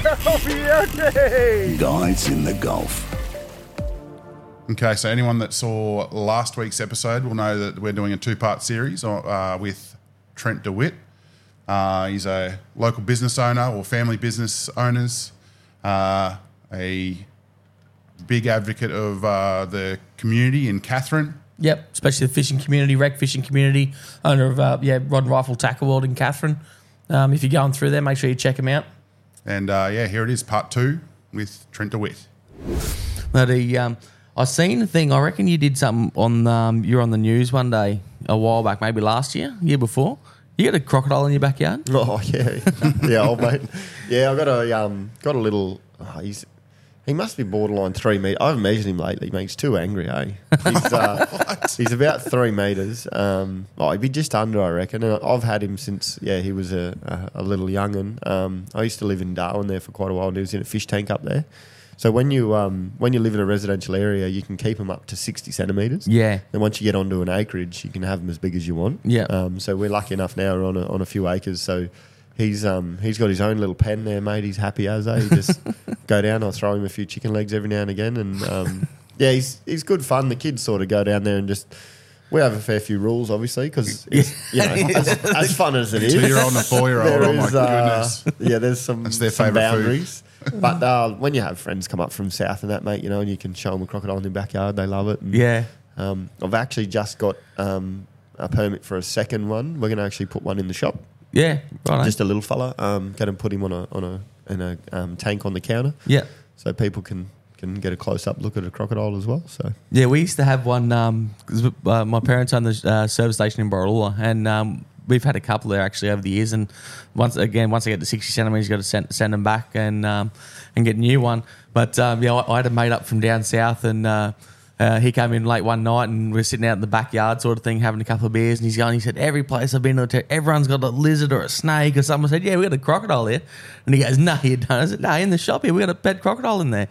Guys in the Gulf. Okay, so anyone that saw last week's episode will know that we're doing a two part series uh, with Trent de With. Uh, he's a local business owner or family business owners, uh, a big advocate of uh, the community in Katherine. Yep, especially the fishing community, wreck fishing community, owner of uh, yeah Rod and Rifle Tackle World in Katherine. Um, if you're going through there, make sure you check him out. And uh, yeah, here it is, part two with Trent de With. But he, um, I seen a thing. I reckon you did something on. Um, you were on the news one day a while back, maybe last year, year before. You got a crocodile in your backyard. Oh yeah, yeah, old mate. Yeah, I got a um, got a little. Oh, he's he must be borderline three meter. I haven't measured him lately. He's too angry, eh? He's, uh, he's about three meters. Um, oh, he'd be just under, I reckon. And I've had him since yeah, he was a, a, a little young'un. Um, I used to live in Darwin there for quite a while. and He was in a fish tank up there. So when you um, when you live in a residential area, you can keep them up to sixty centimeters. Yeah. And once you get onto an acreage, you can have them as big as you want. Yeah. Um, so we're lucky enough now we're on a, on a few acres. So he's um, he's got his own little pen there, mate. He's happy as eh? He just go down. I throw him a few chicken legs every now and again, and um, yeah, he's he's good fun. The kids sort of go down there and just. We have a fair few rules, obviously, because it's you know, as, as fun as it is, Two year old and a four year old. Oh my is, uh, goodness. yeah, there's some, That's their some favourite food. boundaries. but uh, when you have friends come up from south and that, mate, you know, and you can show them a crocodile in their backyard, they love it. And, Yeah. Um, I've actually just got um, a permit for a second one. We're going to actually put one in the shop. Yeah. Right. Just a little fella. Um, going to put him on a on a in a um, tank on the counter, yeah. so people can can get a close up look at a crocodile as well. So Yeah, we used to have one. Um, 'cause, uh, my parents own the uh, service station in Borroloola, and um, we've had a couple there actually over the years. And once again, once they get to sixty centimeters, got to send send them back and um, and get a new one. But um, yeah, I, I had a mate up from down south, and uh, uh, he came in late one night, and we are sitting out in the backyard, sort of thing, having a couple of beers. And he's going, he said, every place I've been to, everyone's got a lizard or a snake or something. I said, yeah, we got a crocodile here, and he goes, no, you don't. I said, no, in the shop here, we got a pet crocodile in there.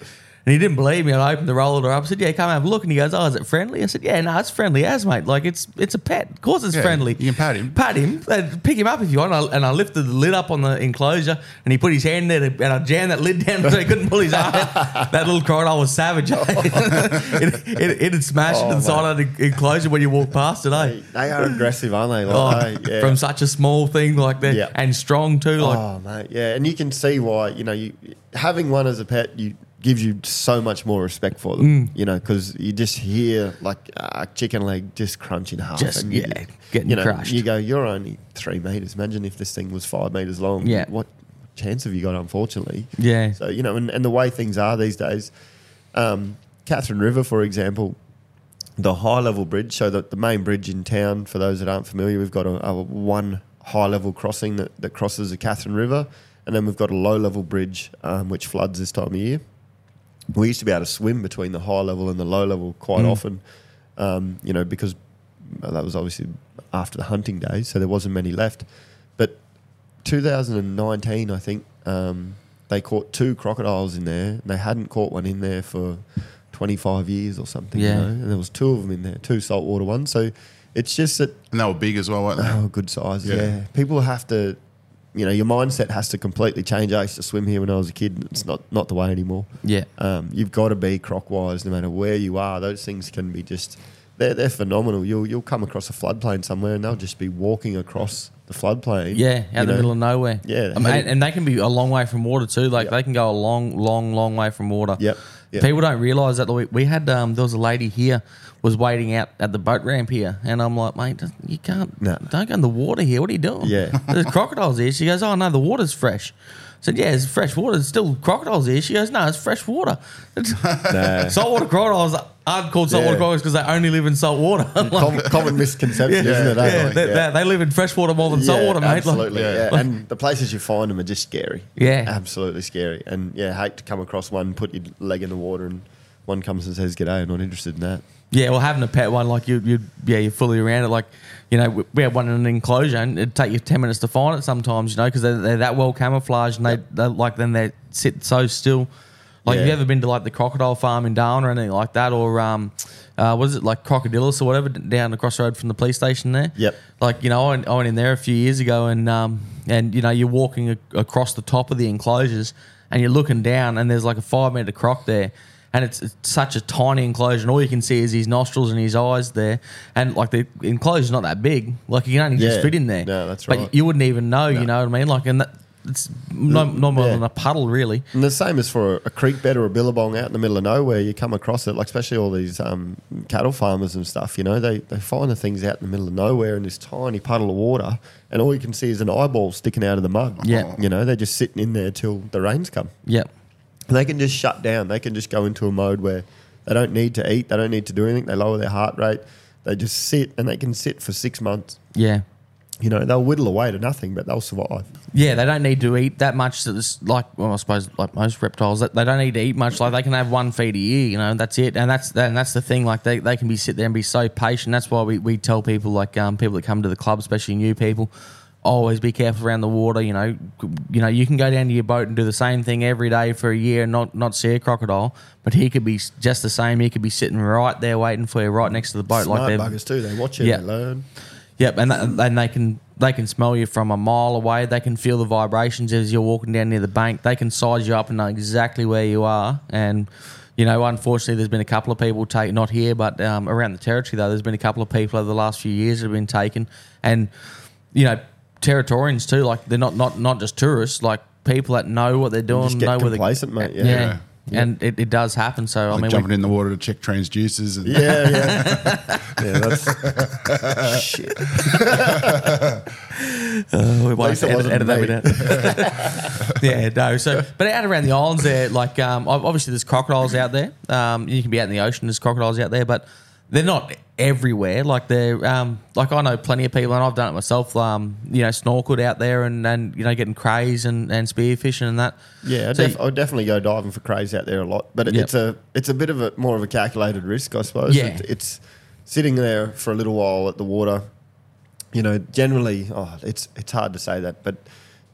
And he didn't believe me. And I opened the roller door up. I said, "Yeah, come have a look." And he goes, "Oh, is it friendly?" I said, "Yeah, no, it's friendly as mate. Like it's it's a pet. Of course, it's Yeah, friendly. you can pat him. pat him, uh, pick him up if you want." And I, and I lifted the lid up on the enclosure, and he put his hand there, to, and I jammed that lid down so he couldn't pull his arm. that little crocodile was savage. eh? it, it, it had smashed Oh, into the side of the enclosure when you walk past it. Eh? they, they are aggressive, aren't they? Oh, Like, hey, yeah. From such a small thing like that, Yeah. and strong too. Like, oh mate, yeah, and you can see why. You know, you having one as a pet, you gives you so much more respect for them. Mm. You know, because you just hear like a chicken leg just crunch in half, Just, and you, yeah, getting you know, crushed. You go, you're only three meters. Imagine if this thing was five meters long. Yeah. what chance have you got? Unfortunately, Yeah. So you know, and, and the way things are these days, um, Katherine River, for example, the high level bridge. So that the main bridge in town, for those that aren't familiar, we've got a, a one high level crossing that, that crosses the Katherine River, and then we've got a low level bridge um, which floods this time of year. We used to be able to swim between the high level and the low level quite often, um, you know, because that was obviously after the hunting days, so there wasn't many left. But 2019, I think, um, they caught two crocodiles in there. And they hadn't caught one in there for 25 years or something. Yeah. You know? And there was two of them in there, two saltwater ones. So it's just that And they were big as well, weren't they? Oh, good size. Yeah. Yeah. People have to, you know, your mindset has to completely change. I used to swim here when I was a kid. It's not not the way anymore. yeah, Um, you've got to be crocwise no matter where you are. Those things can be just they're they're phenomenal. You'll you'll come across a floodplain somewhere and they'll just be walking across the floodplain. Yeah, out in the know. middle of nowhere. Yeah, I mean, and- and they can be a long way from water too. Like Yep. they can go a long, long, long way from water. Yep, yep. People don't realise that. We, we had um, there was a lady here was waiting out at the boat ramp here, and I'm like, mate, you can't, No. don't go in the water here. What are you doing? Yeah. there's crocodiles here. She goes, oh no, the water's fresh. I said, yeah, it's fresh water. There's still crocodiles here. She goes, no, it's fresh water. Nah. saltwater crocodiles aren't called saltwater Yeah. crocodiles because they only live in salt water. Like, common, common misconception, isn't it? eh? yeah, Like, they, they- they live in fresh water more than salt water, mate. Like- Absolutely, Yeah. yeah. And the places you find them are just scary. Yeah. absolutely scary. And yeah, hate to come across one, put your leg in the water, and one comes and says, "G'day," I'm not interested in that. Yeah, well, having a pet one, like you, you, yeah, you're fully around it. Like, you know, we- had one in an enclosure, and it'd take you ten minutes to find it sometimes, you know, because they're, they're that well camouflaged, and they, they like then they sit so still. Like, have you ever been to like the crocodile farm in Darwin or anything like that, or um, uh, what is it like Crocodilus or whatever down across the road from the police station there? Yep. Like you know, I went, I went in there a few years ago, and um, and you know, you're walking a- across the top of the enclosures, and you're looking down, and there's like a five meter croc there. And it's, it's such a tiny enclosure, and all you can see is his nostrils and his eyes there. And like the enclosure's not that big, like you can only just fit in there. No, that's right. But you wouldn't even know, you know what I mean? Like, and that, it's no, no more Yeah. than a puddle, really. And the same as for a creek bed or a billabong out in the middle of nowhere. You come across it, like especially all these um, cattle farmers and stuff. You know, they they find the things out in the middle of nowhere in this tiny puddle of water, and all you can see is an eyeball sticking out of the mud. Yeah. you know, they're just sitting in there till the rains come. Yep. They can just shut down. They can just go into a mode where they don't need to eat. They don't need to do anything. They lower their heart rate. They just sit, and they can sit for six months. Yeah. You know, they'll whittle away to nothing, but they'll survive. Yeah, they don't need to eat that much. Like, well, I suppose, like most reptiles, they don't need to eat much. Like they can have one feed a year, you know, and that's it. And that's and that's the thing. Like they, they can be sit there and be so patient. That's why we, we tell people, like um, people that come to the club, especially new people, always be careful around the water. You know, you know, you can go down to your boat and do the same thing every day for a year and not not see a crocodile, but he could be just the same. He could be sitting right there waiting for you, right next to the boat, Smart like they're buggers too. They watch it. Yeah. They learn. Yep, and that, and they can they can smell you from a mile away. They can feel the vibrations as you're walking down near the bank. They can size you up and know exactly where you are. And you know, unfortunately, there's been a couple of people take not here, but um, around the territory though. There's been a couple of people over the last few years that have been taken, and you know, Territorians too. Like they're not not not just tourists. Like people that know what they're doing, just get know where complacent, they, mate, Yeah, yeah. and it, it does happen. So Like I mean, jumping we, in the water to check transducers. And Yeah, yeah. yeah, that's shit. Oh, we might least it edit, wasn't edit that bit out. yeah, no. So, but out around the islands there, like um, ob- obviously there's crocodiles out there. Um, you can be out in the ocean. There's crocodiles out there, but they're not everywhere. Like they're um, like I know plenty of people, and I've done it myself. Um, you know, snorkeled out there and, and you know getting crays and, and spearfishing and that. Yeah, I, So def- I would definitely go diving for crays out there a lot, but it, Yep. it's a it's a bit of a more of a calculated risk, I suppose. Yeah. It- it's sitting there for a little while at the water. You know, generally, oh, it's it's hard to say that, but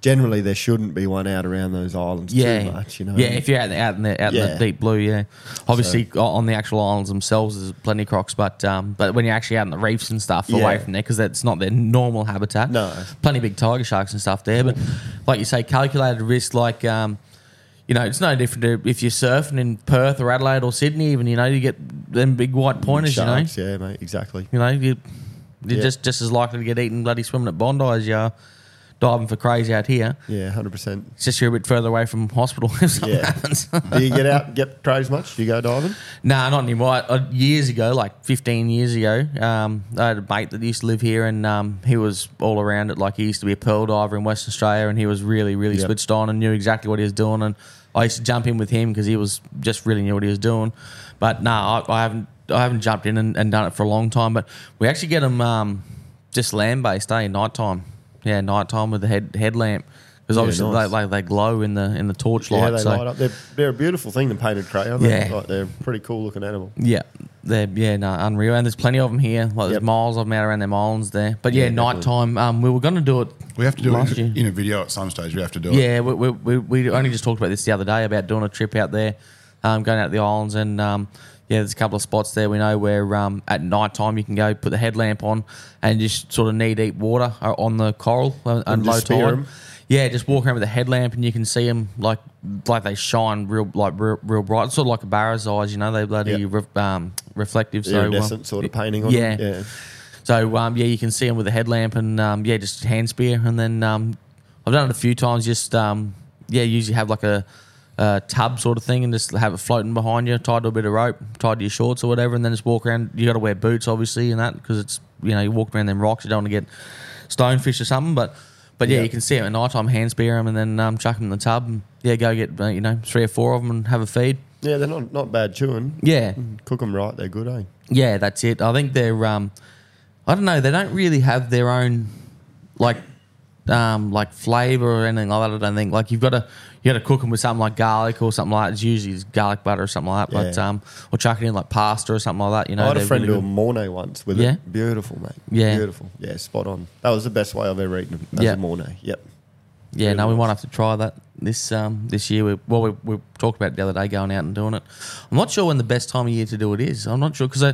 generally there shouldn't be one out around those islands yeah, too much. You know, yeah. If you're out, out in the out in the deep blue, yeah. Obviously, o on the actual islands themselves, there's plenty of crocs, but um, but when you're actually out in the reefs and stuff, Yeah. away from there, because that's not their normal habitat. No. plenty of big tiger sharks and stuff there. But like you say, calculated risk, like. Um, you know, it's no different to if you're surfing in Perth or Adelaide or Sydney. Even you know, you get them big white pointers. sharks, You know, yeah, mate, exactly. you know, you, you're Yeah. just just as likely to get eaten bloody swimming at Bondi as you are diving for crazy out here. Yeah, hundred percent. It's just you're a bit further away from hospital if something Yeah. happens. Do you get out and get crazy much? Do you go diving? Nah, not anymore. I, I- years ago, like 15 years ago, um, I had a mate that used to live here, and um, he was all around it. Like he used to be a pearl diver in Western Australia, and he was really, really Yep. switched on and knew exactly what he was doing. And I used to jump in with him because he was just really knew what he was doing. But no, I, I haven't. I haven't jumped in and, and done it for a long time. But we actually get them um, just land based, eh? Nighttime, yeah, nighttime with the head headlamp because Yeah, obviously nice. they, like they glow in the in the torchlight. Yeah, they so. light up. They're, they're a beautiful thing, the painted cray. Aren't they? Yeah. Like, they're a pretty cool looking animal. Yeah, they're yeah, no, unreal. And there's plenty of them here. Like there's Yep. miles of them out around them islands there. But yeah, Yeah, night time. Um, we were going to do it. we have to do last it year. in, in a video at some stage. We have to do it. Yeah, we, we, we, we only just talked about this the other day about doing a trip out there, um, going out to the islands, and um, yeah, there's a couple of spots there we know where um, at night time you can go put the headlamp on and just sort of knee deep water uh, on the coral and, And low tide. 'em. Yeah, just walk around with a headlamp and you can see them like like they shine real like real, real bright, sort of like a barra's eyes, you know. They bloody Yep. re- um, reflective. So Iridescent um, sort of painting on yeah. them. Yeah. so um, yeah, you can see them with a headlamp and um, yeah, just hand spear, and then um, I've done it a few times. Just um, yeah, usually have like a, a tub sort of thing and just have it floating behind you, tied to a bit of rope, tied to your shorts or whatever, and then just walk around. You got to wear boots obviously and that because it's you know you walk around them rocks, you don't want to get stonefish or something, but. But yeah, Yeah. you can see them at night time, hand spear them, and then um, chuck them in the tub, and yeah, go get uh, you know three or four of them and have a feed. Yeah, they're not, not bad chewing. Yeah, Cook them right, they're good, eh? yeah, that's it. I think they're um, I don't know. They don't really have their own like um like flavor or anything like that. I don't think. Like you've got to you got to cook them with something like garlic or something like that. It's usually garlic butter or something like that. But Yeah. um, or chuck it in like pasta or something like that. You know, I had a they're friend really do a good. Mornay once with Yeah? it. Beautiful, mate. Yeah. Beautiful. Yeah, spot on. That was the best way I've ever eaten them, as Yeah. a Mornay. Yep. Yeah, no, we might have to try that this um, this year. We, well, we, we talked about it the other day, going out and doing it. I'm not sure when the best time of year to do it is. I'm not sure because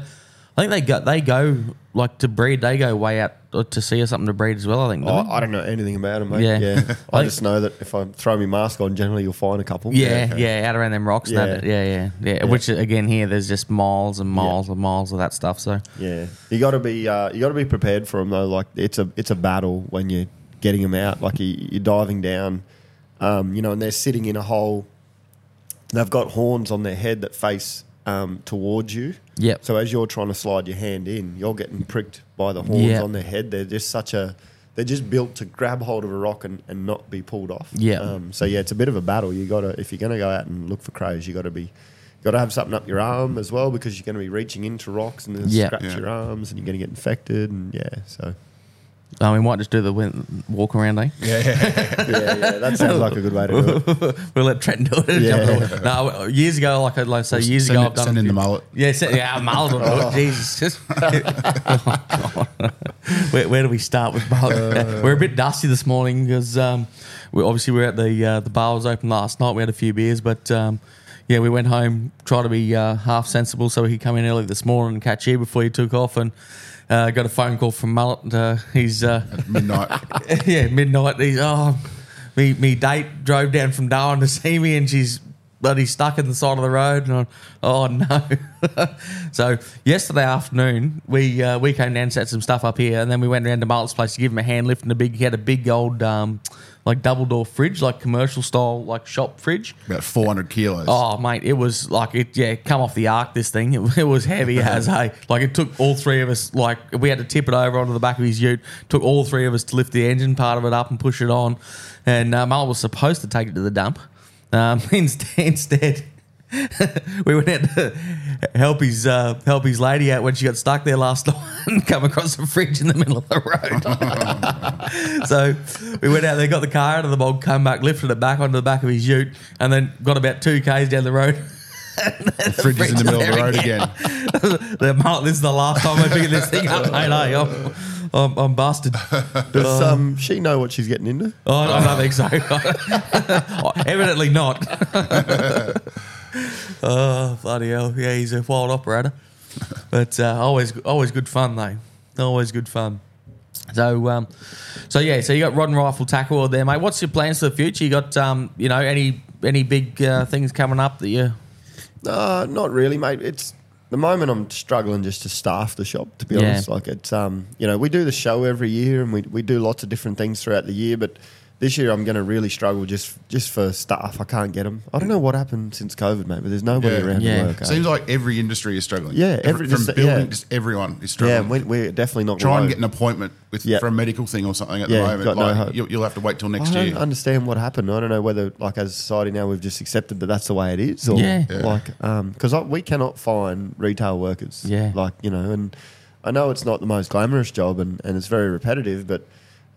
I, I think they go they go like to breed. They go way out to see or something to breed as well. I think. Oh. I don't know anything about them, mate. Yeah. Yeah, I Like- just know that if I throw my mask on, generally you'll find a couple. Yeah, yeah, out around them rocks. Yeah, Yeah. that, yeah, yeah, yeah, Which again, here there's just miles and miles and miles of that stuff. So Yeah, you got to be uh, you got to be prepared for them though. Like it's a it's a battle when you're getting them out. Like you, you're diving down, um, you know, and they're sitting in a hole. They've got horns on their head that face um, towards you. Yep. So as you're trying to slide your hand in, you're getting pricked by the horns Yep. on their head. They're just such a they're just built to grab hold of a rock and, and not be pulled off. Yep. Um, so yeah, it's a bit of a battle. You got to if you're going to go out and look for crows, you got to be. Got to have something up your arm as well because you're going to be reaching into rocks and then Yeah. scratch Yeah. your arms and you're going to get infected and yeah. So uh, we might just do the win- walk around, eh? Yeah, yeah. yeah, yeah, that sounds like a good way to do it. we'll let Trent do it. Yeah. No, years ago, like I like say, years send ago, in- I've done send in the few- mullet. Yeah, send, yeah, mullet. will do Oh. it. Jesus, oh, God. where, where do we start with mullet? Uh. we're a bit dusty this morning because um, we obviously we are at the uh, the bar was open last night. We had a few beers, but. Um, yeah, we went home, tried to be uh, half sensible so he could come in early this morning and catch you before he took off, and uh, got a phone call from Mullet. Uh, he's uh, Midnight. yeah, midnight. He's oh, me me date drove down from Darwin to see me, and she's bloody stuck in the side of the road. And I, oh no! so yesterday afternoon, we uh, we came down and set some stuff up here, and then we went around to Martin's place to give him a hand lift and a big. He had a big old um, like double door fridge, like commercial style, like shop fridge. About 400 kilos. Oh, mate, it was like it. Yeah, come off the ark. This thing, it, it was heavy as hey. Like it took all three of us. Like we had to tip it over onto the back of his Ute. Took all three of us to lift the engine part of it up and push it on. And uh, Mel was supposed to take it to the dump. Um, instead, instead we went out to help his uh, help his lady out when she got stuck there last night and come across a fridge in the middle of the road. so we went out there, got the car out of the bog, come back, lifted it back onto the back of his ute, and then got about two k's down the road. the fridge is in the middle of the road again. the Mark, this is the last time I pick this thing up, mate. Hey, I'm, I'm, I'm busted. Does um, she know what she's getting into? Oh, I don't think so. Evidently not. oh, bloody hell. Yeah, he's a wild operator. But uh, always always good fun, though. Always good fun. So, um, so yeah, so you got rod and rifle tackle there, mate. What's your plans for the future? You got, um, you know, any any big uh, things coming up that you? Uh, not really, mate. It's the moment I'm struggling just to staff the shop. To be Yeah. honest, like it's um, you know, we do the show every year and we we do lots of different things throughout the year, but. This year I'm going to really struggle just just for staff. I can't get them. I don't know what happened since COVID, mate, but there's nobody Yeah. around Yeah. to work. eh? Seems like every industry is struggling. Yeah, every- from just- building, yeah. just everyone is yeah, struggling. we, we're definitely not. Try and alone. get an appointment with Yeah. for a medical thing or something at Yeah, the moment. got no like, hope. you'll, you'll have to wait till next I don't year. understand what happened. I don't know whether, like, as a society now, we've just accepted that that's the way it is, or Yeah. Yeah. like, because we cannot find retail workers. Yeah. like you know, and I know it's not the most glamorous job, and, and it's very repetitive, but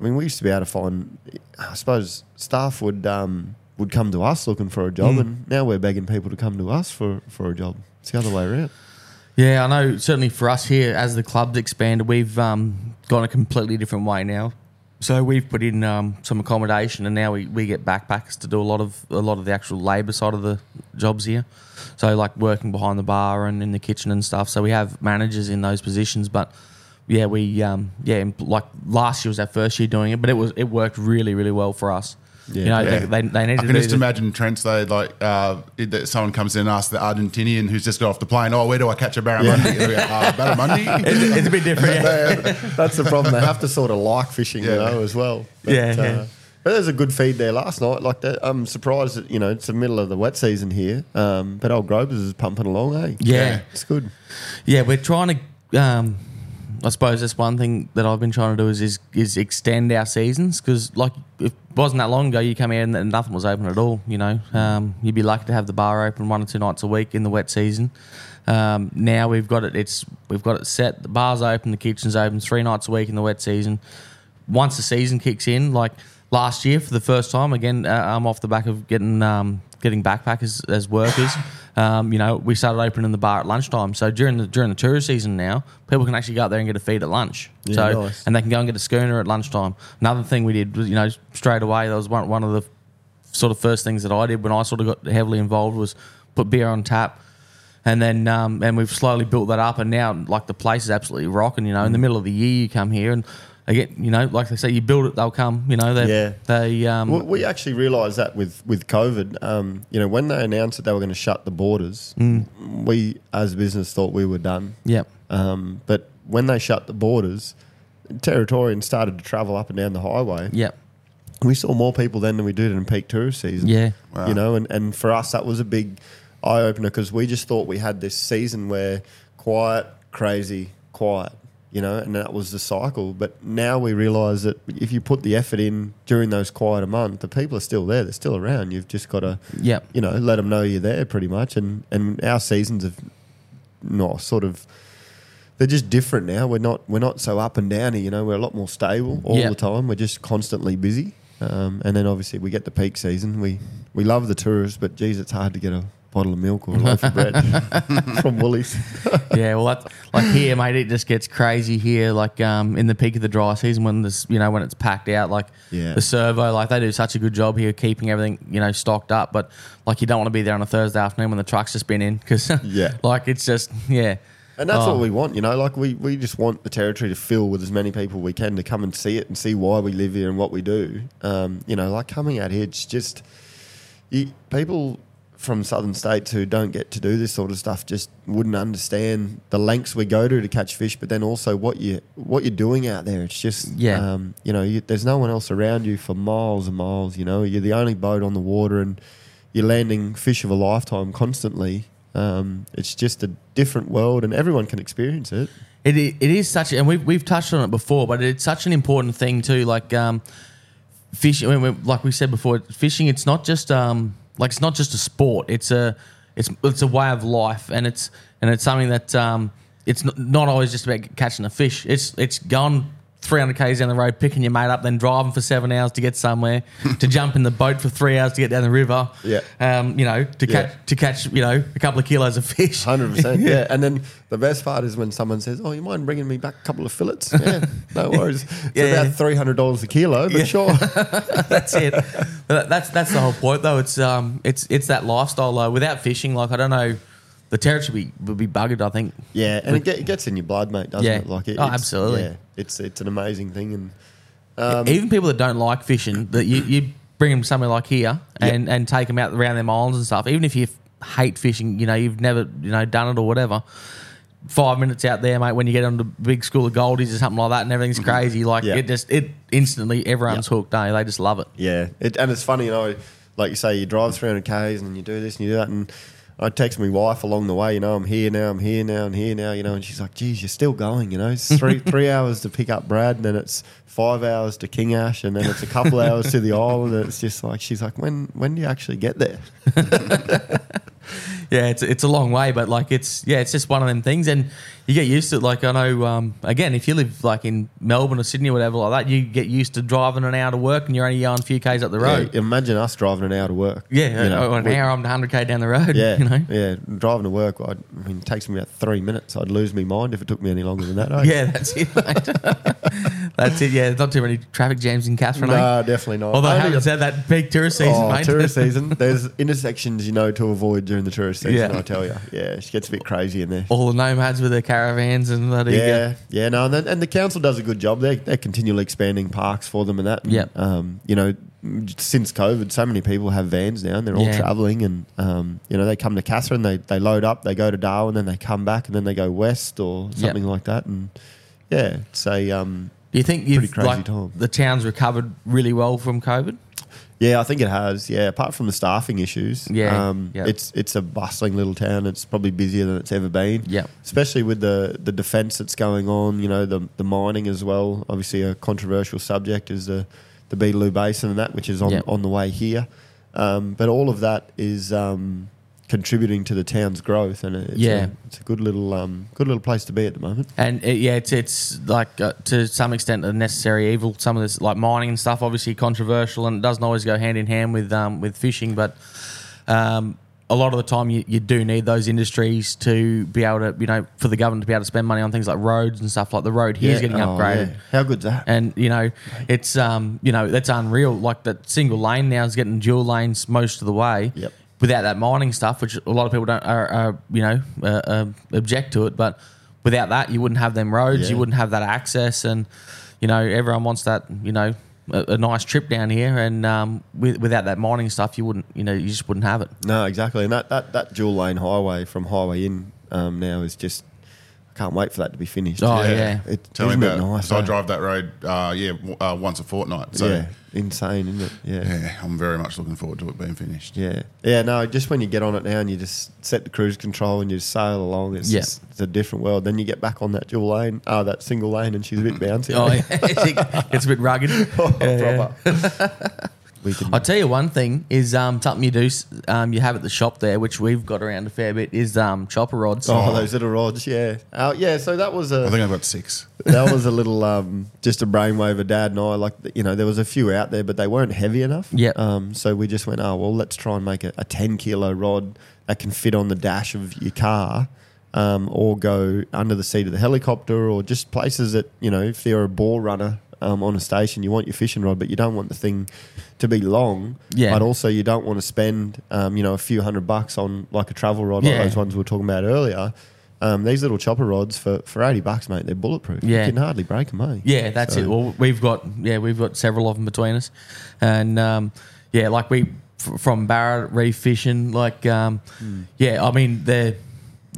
I mean, we used to be able to find. I suppose staff would um, would come to us looking for a job, Mm. and now we're begging people to come to us for, for a job. It's the other way around. Yeah, I know. Certainly for us here, as the club's expanded, we've um, gone a completely different way now. So we've put in um, some accommodation, and now we, we get backpackers to do a lot of a lot of the actual labour side of the jobs here. So like working behind the bar and in the kitchen and stuff. So we have managers in those positions, but yeah, we um, yeah like last year was our first year doing it, but it was it worked really really well for us. Yeah. you know, Yeah. they, they, they need I to can just the- imagine Trent's though, like uh, it- that someone comes in and asks the Argentinian who's just got off the plane, "Oh, where do I catch a barramundi?" uh, barramundi? It's, it's a bit different. Yeah. That's the problem. They have to sort of like fishing, you know, as well. Yeah, yeah. But there's a good feed there last night. Like that, I'm surprised that you know it's the middle of the wet season here, um, but old Grovers is pumping along, eh? Yeah. it's good. Yeah, we're trying to. Um, I suppose that's one thing that I've been trying to do is is, is extend our seasons because, like, it wasn't that long ago, you come here and, and nothing was open at all. You know, um, you'd be lucky to have the bar open one or two nights a week in the wet season. Um, now we've got it. It's we've got it set. The bar's open, the kitchen's open three nights a week in the wet season. Once the season kicks in, like last year for the first time, again, uh, I'm off the back of getting um, getting backpackers as workers. Um, you know, we started opening the bar at lunchtime. So during the during the tourist season now, people can actually go out there and get a feed at lunch. Yeah, so nice. and they can go and get a schooner at lunchtime. Another thing we did was, you know, straight away. That was one one of the sort of first things that I did when I sort of got heavily involved was put beer on tap. And then, um, and we've slowly built that up, and now like the place is absolutely rocking. You know, in the middle of the year, you come here, and again, you know, like they say, you build it, they'll come. You know, they Yeah. they um, Well, we actually realised that with with COVID, um, you know, when they announced that they were going to shut the borders, Mm. we as a business thought we were done. yeah, Um, but when they shut the borders, Territorians started to travel up and down the highway. yeah, We saw more people then than we did in peak tourist season. yeah, Wow. You know, and, and for us, that was a big eye opener because we just thought we had this season where quiet, crazy, quiet, you know, and that was the cycle. But now we realise that if you put the effort in during those quieter months, the people are still there, they're still around. You've just got to, yeah, you know, let them know you're there pretty much. And, and our seasons have not sort of. They're just different now. We're not we're not so up and downy. You know, we're a lot more stable all Yeah. the time. We're just constantly busy. Um, and then obviously we get the peak season. We we love the tourists, but geez, it's hard to get a bottle of milk or a loaf of bread from Woolies. yeah. Well, that's, like here, mate, it just gets crazy here. Like um, in the peak of the dry season, when this, you know, when it's packed out, like Yeah. the servo, like they do such a good job here keeping everything, you know, stocked up. But like you don't want to be there on a Thursday afternoon when the truck's just been in because Yeah. like it's just yeah. And that's Oh. what we want, you know. Like we, we just want the territory to fill with as many people we can to come and see it and see why we live here and what we do. Um, you know, like coming out here, it's just you, people from southern states who don't get to do this sort of stuff just wouldn't understand the lengths we go to to catch fish, but then also what you what you're doing out there. It's just Yeah. um, you know, you, there's no one else around you for miles and miles. You know, you're the only boat on the water, and you're landing fish of a lifetime constantly. Um, it's just a different world, and everyone can experience it. It it is such, and we've we've touched on it before, but it's such an important thing too. Like um, fishing, I mean, like we said before, fishing. It's not just um, like it's not just a sport. It's a it's it's a way of life, and it's and it's something that um, it's not, always just about catching a fish. It's it's going 300 k's down the road, picking your mate up, then driving for seven hours to get somewhere, to jump in the boat for three hours to get down the river. Yeah. um, you know, to Yeah. catch to catch you know a couple of kilos of fish. Hundred percent, yeah. And then the best part is when someone says, "Oh, you mind bringing me back a couple of fillets?" Yeah, no worries. It's Yeah. about three hundred dollars a kilo, but Yeah. sure. that's it. That's that's the whole point, though. It's um, it's it's that lifestyle. Though. Without fishing, like I don't know, the territory would be, would be buggered. I think. Yeah, and it, get, it gets in your blood, mate, doesn't Yeah. it? Like it, Oh, absolutely. Yeah, it's it's an amazing thing, and um, Even people that don't like fishing, that you, you bring them somewhere like here and, and take them out around their islands and stuff. Even if you hate fishing, you know, you've never you know done it or whatever. Five minutes out there, mate, when you get on the big school of goldies or something like that, and everything's crazy, like Yeah. it just it instantly everyone's hooked. Eh? They just love it. Yeah, it, and it's funny, you know, like you say, you drive 300 k's and you do this and you do that, and I text my wife along the way, you know, I'm here now, I'm here now, I'm here now, you know, and she's like, "Geez, you're still going, you know, it's three three hours to pick up Brad, and then it's five hours to King Ash, and then it's a couple hours to the island, and it's just like she's like, when when do you actually get there? Yeah, it's it's a long way, but like it's yeah, it's just one of them things, and you get used to it. Like I know, um, again, if you live like in Melbourne or Sydney or whatever like that, you get used to driving an hour to work, and you're only going a few k's up the road. Yeah, imagine us driving an hour to work. Yeah, you know, oh, an hour, I'm 100 k down the road. Yeah, you know. yeah, driving to work. I'd, I mean, it takes me about three minutes. I'd lose my mind if it took me any longer than that. eh? Yeah, that's it, mate. that's it. Yeah, There's not too many traffic jams in Katherine. eh? no, definitely not. Although having said that, peak tourist season, oh, mate. tourist season. There's intersections you know to avoid during the tourist season. Yeah. I tell you, yeah, it gets a bit crazy in there. All the nomads with their caravans and that. Yeah, yeah, no, and, then, and the council does a good job. They're, they're continually expanding parks for them and that. Yep. Um, you know, since COVID, so many people have vans now and they're all Yeah. travelling and, um, you know, they come to Katherine, they, they load up, they go to Darwin, then they come back and then they go west or Yep. something like that. And yeah, it's a, um, Do you think you've like time. the town's recovered really well from COVID? Yeah, I think it has. Yeah, apart from the staffing issues, Yeah, um, yeah. it's it's a bustling little town. It's probably busier than it's ever been. Yeah. especially with the the defence that's going on. You know, the the mining as well. Obviously, a controversial subject is the the Beetaloo Basin and that, which is on Yeah. on the way here. Um, but all of that is um, contributing to the town's growth, and it's Yeah. a, it's a good little um, good little place to be at the moment. And it, yeah, it's it's like uh, to some extent a necessary evil. Some of this, like mining and stuff, obviously controversial, and it doesn't always go hand in hand with um, with fishing. But um, a lot of the time you, you do need those industries to be able to, you know, for the government to be able to spend money on things like roads and stuff like the road here is getting Oh, upgraded. yeah. How good's that? And you know, it's um, you know, that's unreal. Like that single lane now is getting dual lanes most of the way. Yep. Without that mining stuff, which a lot of people don't are, are you know uh, uh, object to it, but without that, you wouldn't have them roads. You wouldn't have that access, and you know, everyone wants that. You know. A, a nice trip down here, and um, with, without that mining stuff, you wouldn't, you know, you just wouldn't have it. No, exactly. And that, that, that dual lane highway from Highway in um, now is just, can't wait for that to be finished. Oh, yeah. It, Tell me isn't about it it. nice. so I eh? drive that road, uh, yeah, w- uh, once a fortnight. So yeah, insane, isn't it? Yeah. yeah, I'm very much looking forward to it being finished. Yeah, yeah. No, just when you get on it now and you just set the cruise control and you sail along, it's Yeah. just it's a different world. Then you get back on that dual lane, oh, that single lane, and she's a bit bouncy. Oh, yeah. it's a bit rugged. Oh, Yeah, yeah. proper. We can. I'll tell you one thing is um, something you do um, you have at the shop there, which we've got around a fair bit, is um, chopper rods. Oh, those little rods, yeah, uh, yeah. So that was a I think I've got six. that was a little um, just a brainwave of dad and I. Like you know, there was a few out there, but they weren't heavy enough. Yep. Um, so we just went, oh well, let's try and make a, a ten kilo rod that can fit on the dash of your car, um, or go under the seat of the helicopter, or just places that you know, if you're a bore runner. Um, on a station, you want your fishing rod, but you don't want the thing to be long. Yeah. But also, you don't want to spend, um, you know, a few hundred bucks on like a travel rod, Yeah. like those ones we were talking about earlier. Um, these little chopper rods for, for eighty bucks, mate, they're bulletproof. Yeah. You can hardly break them, eh? Yeah, that's So- it. Well, we've got yeah, we've got several of them between us, and um, yeah, like we f- from Barra Reef fishing, like um, Hmm. yeah, I mean they're.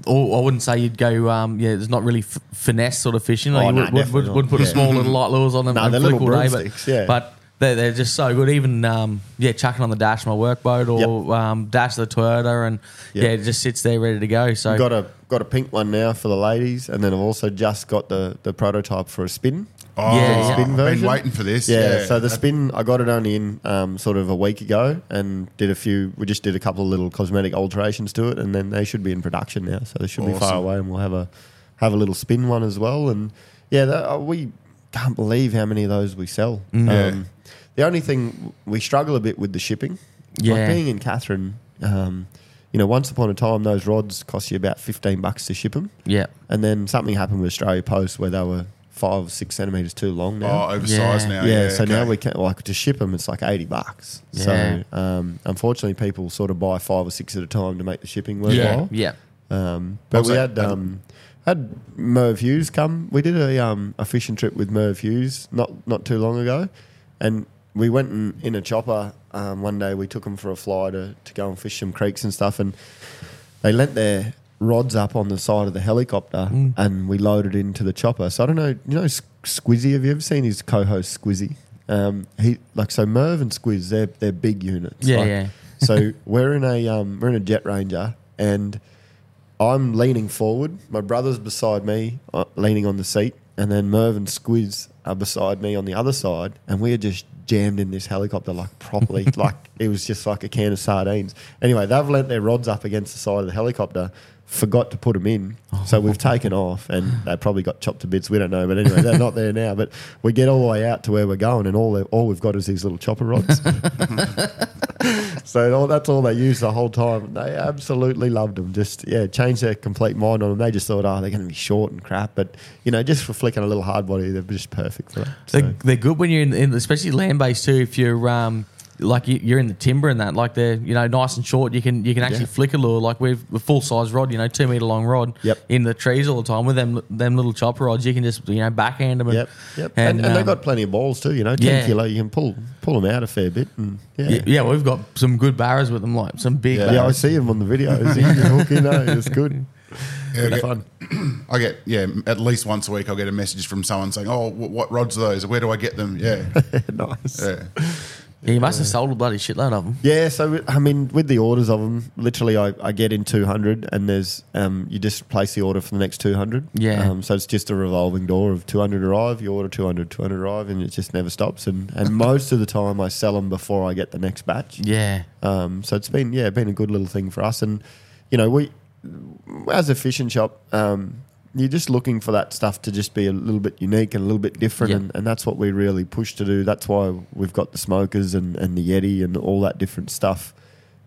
Or I wouldn't say you'd go. Um, yeah, there's not really f- finesse sort of fishing. Like Oh, you no, would, would, would, not. put a small little light lures on them No, they're little all day, but, yeah. but they're, they're just so good. Even um, yeah, chucking on the dash of my workboat or um, dash of the Toyota, and Yep. yeah, it just sits there ready to go. So got a got a pink one now for the ladies, and then I've also just got the, the prototype for a spin. Oh, Yeah, yeah. Spin I've version? been waiting for this. Yeah, so the spin I got it only in um, sort of a week ago, and did a few. We just did a couple of little cosmetic alterations to it, and then they should be in production now. So they should be far Awesome. away, and we'll have a have a little spin one as well. And yeah, that, uh, we can't believe how many of those we sell. Mm. Yeah. Um, the only thing we struggle a bit with the shipping. Yeah. like being in Katherine. Um, you know, once upon a time, those rods cost you about fifteen bucks to ship them. yeah, And then something happened with Australia Post where they were five or six centimeters too long now. Oh, oversized Yeah. now. yeah, Yeah, so now we can't like to ship them. It's like eighty bucks. Yeah. So um, unfortunately, people sort of buy five or six at a time to make the shipping yeah, worthwhile. yeah. Um, but we had um, had Merv Hughes come. We did a um, a fishing trip with Merv Hughes not not too long ago, and we went in, in a chopper um, one day. We took him for a fly to, to go and fish some creeks and stuff, and they lent their rods up on the side of the helicopter, Mm. and we loaded into the chopper. So I don't know, you know, Squizzy. Have you ever seen his co-host Squizzy? Um, he like so Merv and Squiz. They're they're big units. Yeah, Like, yeah. so we're in a um, we're in a Jet Ranger, and I'm leaning forward. My brother's beside me, uh, leaning on the seat, and then Merv and Squiz are beside me on the other side, and we are just jammed in this helicopter like properly, like it was just like a can of sardines. Anyway, they've lent their rods up against the side of the helicopter. Forgot to put them in, so we've taken off, and they probably got chopped to bits. We don't know, but anyway, they're not there now. But we get all the way out to where we're going, and all they- all we've got is these little chopper rods. So all, that's all they used the whole time. They absolutely loved them. Just yeah, changed their complete mind on them. They just thought, oh, they're going to be short and crap. But you know, just for flicking a little hard body, they're just perfect for that. So, They're, they're good when you're in, in especially land based too. If you're um, like you- you're in the timber and that, like they're you know nice and short. You can you can actually Yeah. flick a lure like with a full size rod, you know, two meter long rod. Yep. In the trees all the time with them them little chopper rods, you can just you know backhand them. And, yep, yep. And, and, um, they got plenty of balls too. You know, ten yeah. kilo, you can pull pull them out a fair bit. And yeah. yeah, yeah, we've got some good barras with them, like some big. Yeah. Yeah, I see them on the videos. You can hook in, eh? It's good. Yeah, Good get- fun. I get yeah at least once a week. I'll get a message from someone saying, "Oh, wh- what rods are those? Where do I get them?" Yeah, nice. yeah. Yeah, you must have sold a bloody shitload of them. Yeah, so I mean, with the orders of them, literally, I, I get in two hundred, and there's um, you just place the order for the next two hundred. Yeah. Um, so it's just a revolving door of two hundred arrive, you order 200, 200 arrive, and it just never stops. And and most of the time, I sell them before I get the next batch. Yeah, Um, so it's been yeah, been a good little thing for us. And you know, we as a fishing shop, um, you're just looking for that stuff to just be a little bit unique and a little bit different, Yeah. and, and that's what we really push to do. That's why we've got the smokers and, and the Yeti and all that different stuff.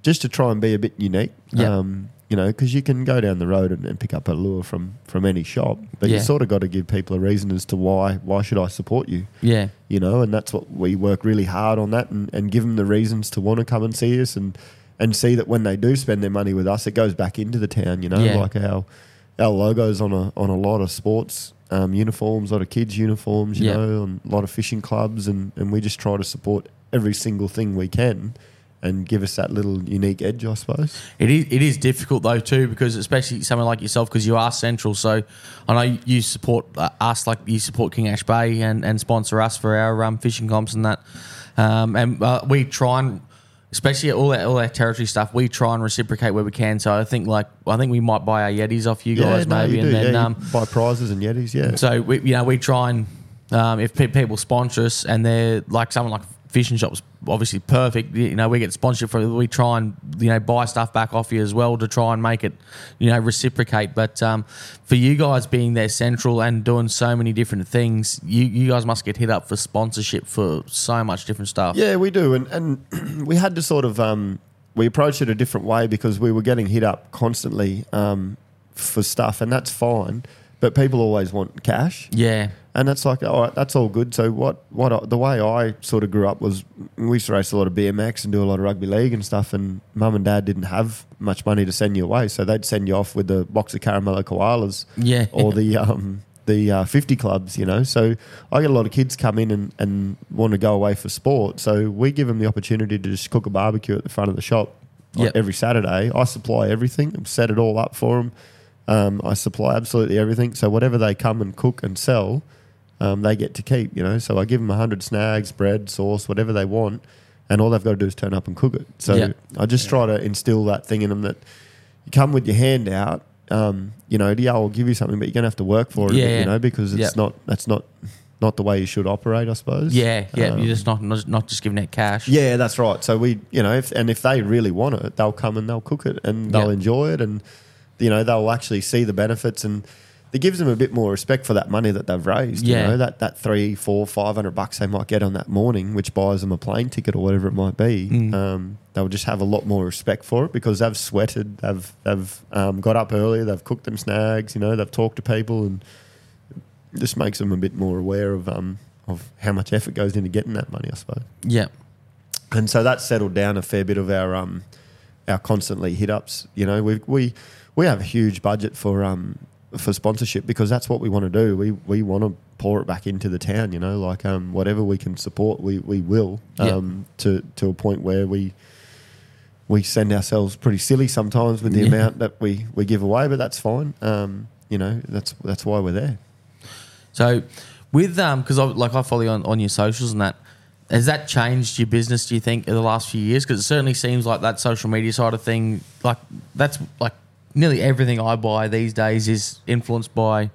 just to try and be a bit unique. Yeah. Um, you know, because you can go down the road and, and pick up a lure from from any shop, but you sort of got to give people a reason as to why why should I support you Yeah. you know, and that's what we work really hard on that and, and give them the reasons to want to come and see us and and see that when they do spend their money with us, it goes back into the town. You know, Yeah. like our our logos on a on a lot of sports um, uniforms, a lot of kids uniforms, you Yeah. know, and a lot of fishing clubs, and and we just try to support every single thing we can. And give us that little unique edge, I suppose. It is, it is difficult though too because especially someone like yourself because you are central. So I know you support uh, us like you support King Ash Bay and, and sponsor us for our um, fishing comps and that. Um, and uh, we try and especially all that all our territory stuff, we try and reciprocate where we can. So I think like I think we might buy our Yetis off you guys no, maybe, you and then yeah, um, buy prizes and yetis, yeah. so we, you know, we try and um, if pe- people sponsor us and they're like someone like fishing shops, obviously perfect. You know, we get sponsorship for. We try and you know buy stuff back off you as well to try and make it you know reciprocate. But um, for you guys being there central and doing so many different things, you you guys must get hit up for sponsorship for so much different stuff. Yeah, we do, and and we had to sort of um, we approached it a different way because we were getting hit up constantly um, for stuff, and that's fine. But people always want cash, Yeah. and that's like, all right, that's all good. So what? What I- the way I sort of grew up was we used to race a lot of BMX and do a lot of rugby league and stuff, and mum and dad didn't have much money to send you away, so they'd send you off with a box of caramello koalas, Yeah. or the um, the uh, 50 clubs, you know. So I get a lot of kids come in and, and want to go away for sport. So we give them the opportunity to just cook a barbecue at the front of the shop like, Yep. every Saturday. I supply everything, and set it all up for them. Um, I supply absolutely everything. So whatever they come and cook and sell, um, they get to keep, you know. So I give them 100 snags, bread, sauce, whatever they want. And all they've got to do is turn up and cook it. So Yeah. I just try to instill that thing in them that you come with your hand out. Um, you know, yeah, I'll give you something, but you're gonna have to work for it, a bit, Yeah. you know, because it's Yeah. not that's not not the way you should operate, I suppose. Yeah, yeah. Um, You're just not, not not just giving out cash. yeah, that's right. So we, you know, if, and if they really want it, they'll come and they'll cook it and they'll Yeah. enjoy it, and you know they'll actually see the benefits, and it gives them a bit more respect for that money that they've raised. Yeah. You know, that that three, four, five hundred bucks they might get on that morning, which buys them a plane ticket or whatever it might be. Mm. Um, they'll just have a lot more respect for it because they've sweated, they've they've um, got up earlier, they've cooked them snags, you know, they've talked to people, and this makes them a bit more aware of um, of how much effort goes into getting that money, I suppose Yeah. and so that's settled down a fair bit of our um, our constantly hit ups. You know, we we we have a huge budget for um for sponsorship because that's what we want to do. We we want to pour it back into the town. You know, like um whatever we can support, we we will Yeah. um to to a point where we. We send ourselves pretty silly sometimes with the Yeah. amount that we, we give away, but that's fine. Um, you know, that's that's why we're there. So with um, because I like I follow you on, on your socials and that. Has that changed your business? Do you think in the last few years? Because it certainly seems like that social media side of thing, like that's like nearly everything I buy these days is influenced by,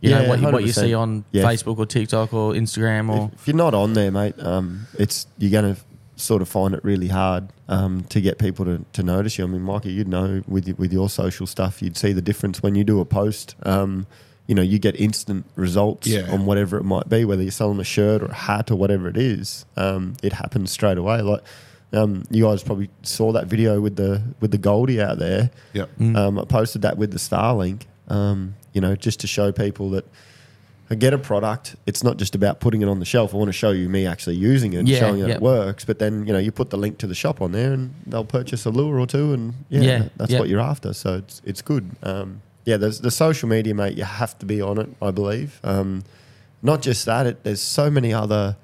you know, what you, what you see on Yeah. Facebook or TikTok or Instagram or if, if you're not on there, mate, um, it's you're going to sort of find it really hard um, to get people to, to notice you. I mean, Mikey, you'd know with with your social stuff, you'd see the difference when you do a post. Um, you know, you get instant results Yeah. on whatever it might be, whether you're selling a shirt or a hat or whatever it is. Um, it happens straight away. Like um, you guys probably saw that video with the with the Goldie out there. Yep. Um, I posted that with the Starlink, um, you know, just to show people that I get a product. It's not just about putting it on the shelf. I want to show you me actually using it, and Yeah, showing that yeah. it works. But then, you know, you put the link to the shop on there, and they'll purchase a lure or two, and yeah, Yeah, that's yeah. what you're after. So it's it's good. Um, yeah, there's the social media, mate. You have to be on it. I believe. Um, not just that. It, there's so many other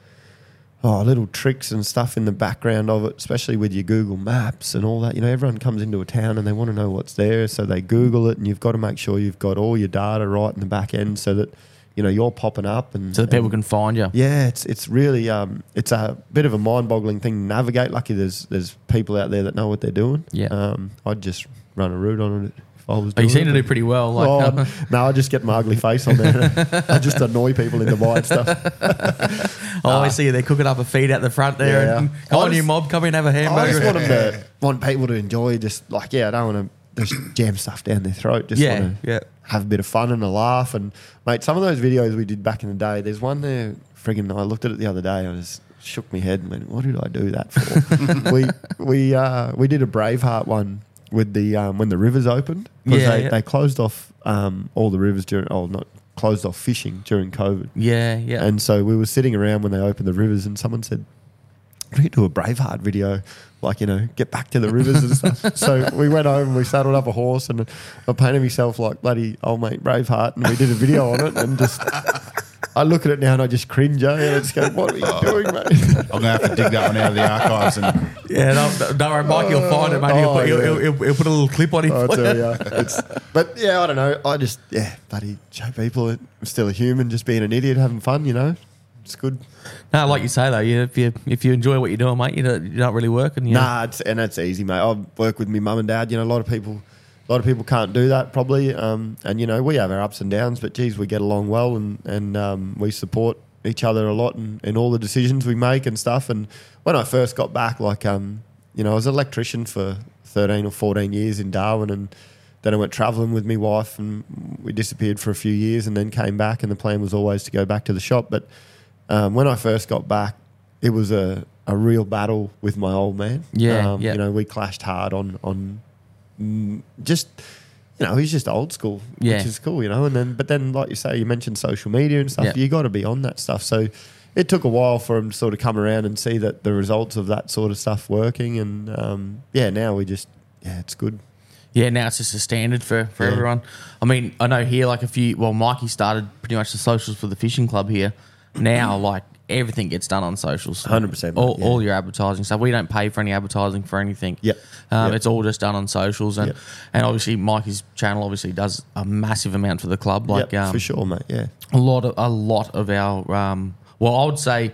oh, little tricks and stuff in the background of it, especially with your Google Maps and all that. You know, everyone comes into a town and they want to know what's there, so they Google it, and you've got to make sure you've got all your data right in the back end so that you know you're popping up and so that people and- can find you. yeah, it's it's really um, it's a bit of a mind-boggling thing to navigate. Lucky there's there's people out there that know what they're doing. Yeah. um, I'd just run a route on it if I was. But you seem it. to do pretty well. Like, Oh, no, I just get my ugly face on there. I just annoy people into buying stuff. oh, I see you. They're cooking up a feed out the front there. Yeah. And, I Come on, just- you mob, come in, and have a hamburger. I just want them to want people to enjoy. Just like yeah, I don't want to just jam stuff down their throat. Just yeah, want to yeah. have a bit of fun and a laugh. And mate, some of those videos we did back in the day. There's one there. Friggin', I looked at it the other day. I was shook my head and went, "What did I do that for?" we we uh, we did a Braveheart one with the um, when the rivers opened because Yeah, they, yeah. they closed off um, all the rivers during oh not closed off fishing during COVID, Yeah, yeah. and so we were sitting around when they opened the rivers, and someone said, "We need to do a Braveheart video." Like you know, get back to the rivers and stuff. so we went home and we saddled up a horse and I painted myself like bloody old mate Braveheart and we did a video on it and just I look at it now and I just cringe. Eh? And I just go, "What are you doing, mate?" I'm gonna have to dig that one out of the archives and yeah, don't, don't worry, Mike. You'll find it, mate. He'll, Oh, put, he'll, yeah. he'll, he'll, he'll put a little clip on it. I for tell you. ya, it's, but yeah, I don't know. I just yeah, bloody show people that I'm still a human, just being an idiot, having fun. You know, it's good. No, like you say though, you, if you if you enjoy what you're doing, mate, you don't, you're not really working. You? Nah, it's, and that's easy, mate. I work with my mum and dad. You know, a lot of people, a lot of people can't do that probably. Um, and you know, we have our ups and downs, but geez, we get along well, and and um, we support each other a lot in, in all the decisions we make and stuff. And when I first got back, like um, you know, I was an electrician for thirteen or fourteen years in Darwin, and then I went travelling with my wife, and we disappeared for a few years, and then came back. And the plan was always to go back to the shop, but um, when I first got back, it was a, a real battle with my old man. Yeah, um, yeah. You know, we clashed hard on on mm, just you know he's just old school, Yeah. which is cool. You know, and then but then like you say, you mentioned social media and stuff. Yeah. You got to be on that stuff. So it took a while for him to sort of come around and see that the results of that sort of stuff working. And um, yeah, now we just yeah, it's good. Yeah, now it's just a standard for, for Yeah. everyone. I mean, I know here, like a few, well, Mikey started pretty much the socials for the fishing club here. Now, like, everything gets done on socials. 100%, mate, All, yeah. all your advertising stuff. We don't pay for any advertising for anything. Yep. Um, Yep. It's all just done on socials. And, Yep. and obviously, Mikey's channel obviously does a massive amount for the club. Like, Yep, um, for sure, mate. Yeah, a lot of a lot of our um, well, I would say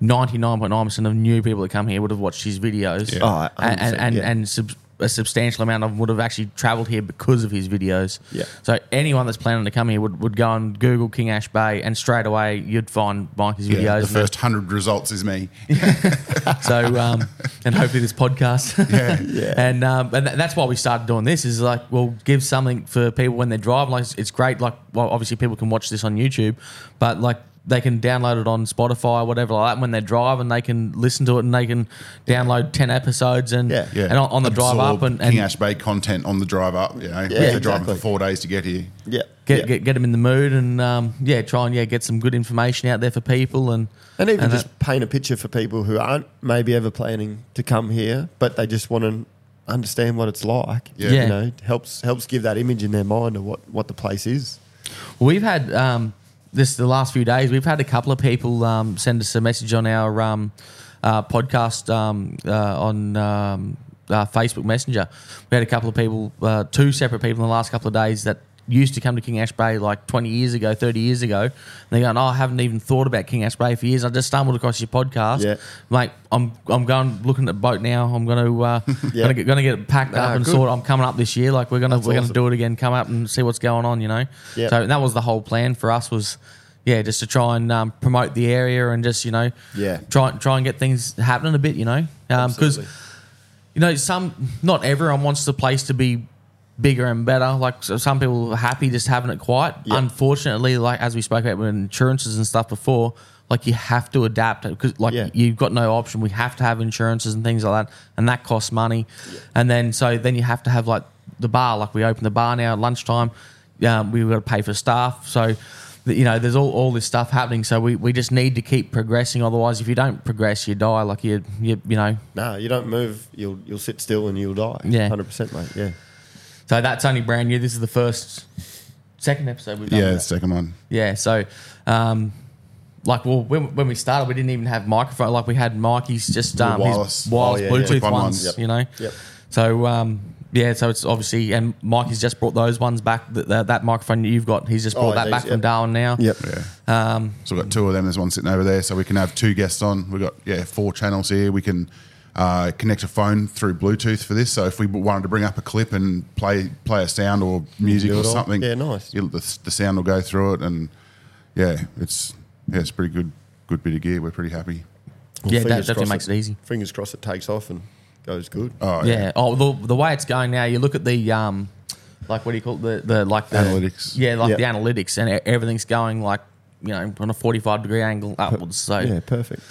ninety nine point nine percent of new people that come here would have watched his videos. Yeah. Oh, and and 100%, and, yeah. and sub- a substantial amount of them would have actually travelled here because of his videos. Yeah. So anyone that's planning to come here would, would go and Google King Ash Bay, and straight away you'd find Mikey's videos. yeah, the and first hundred results is me. so um, and hopefully this podcast. Yeah. Yeah. And um, and th- that's why we started doing this. Is like we'll give something for people when they're driving. Like it's, it's great. Like well, obviously people can watch this on YouTube, but like they can download it on Spotify or whatever like that. And when they're driving, they can listen to it and they can download ten episodes and Yeah. Yeah, and on, on the drive up and, and King Ash Bay content on the drive up. You know, if Yeah, they're driving exactly. for four days to get here. yeah, get, yeah. get get them in the mood and um, yeah, try and yeah get some good information out there for people and And even and just that- paint a picture for people who aren't maybe ever planning to come here, but they just want to understand what it's like. Yeah. Yeah. You know, helps helps give that image in their mind of what, what the place is. We've had um, this the last few days. We've had a couple of people um, send us a message on our um, uh, podcast um, uh, on um, uh, Facebook Messenger. We had a couple of people, uh, two separate people in the last couple of days that used to come to King Ash Bay like 20 years ago, 30 years ago. And they're going, oh, I haven't even thought about King Ash Bay for years. I just stumbled across your podcast. Yeah. Mate, I'm I'm going looking at the boat now. I'm going to uh, Yeah. gonna, get, gonna get it packed up and good. sort. I'm coming up this year. Like we're gonna we're gonna do it again. Come up and see what's going on. You know. Yeah. So that was the whole plan for us was, yeah, just to try and um, promote the area and just you know, Yeah. try try and get things happening a bit. You know, because Absolutely. you know some not everyone wants the place to be bigger and better. Like so some people are happy just having it quiet. Yeah. Unfortunately, like as we spoke about with insurances and stuff before. Like you have to adapt because, like Yeah. you've got no option. We have to have insurances and things like that, and that costs money. And then so then you have to have like the bar. Like we open the bar now at lunchtime. Um, we've got to pay for staff. So you know, there's all, all this stuff happening. So we, we just need to keep progressing. Otherwise, if you don't progress, you die. Like you you you know. No, you don't move, you'll you'll sit still and you'll die. Yeah. 100%, mate. Yeah. So that's only brand new. This is the first, second episode we've done. Yeah, with the second one. Yeah, so um, like well when, when we started we didn't even have microphone like we had Mikey's just um, wireless. his wireless Oh, yeah, yeah. Bluetooth Clip-on ones, ones. Yep. you know. Yep. So um, yeah, so it's obviously and Mikey's just brought those ones back. That, that, that microphone you've got, he's just Oh, brought that these, back from yep. Darwin now. Yep. Yeah. Um, So we've got two of them. There's one sitting over there, so we can have two guests on. We've got yeah four channels here. We can uh, connect a phone through Bluetooth for this. So if we wanted to bring up a clip and play play a sound or music or something, Yeah, nice. it'll- the, the sound will go through it, and yeah, it's yeah, it's pretty good good bit of gear. We're pretty happy. Well, yeah, that fingers definitely crossed makes it easy. Fingers crossed it takes off and goes good. Oh Yeah. Oh, the, the way it's going now, you look at the um, like what do you call it? the the like the Analytics. Yeah, like Yeah. the analytics, and everything's going like you know on a forty five degree angle upwards. So Yeah, perfect.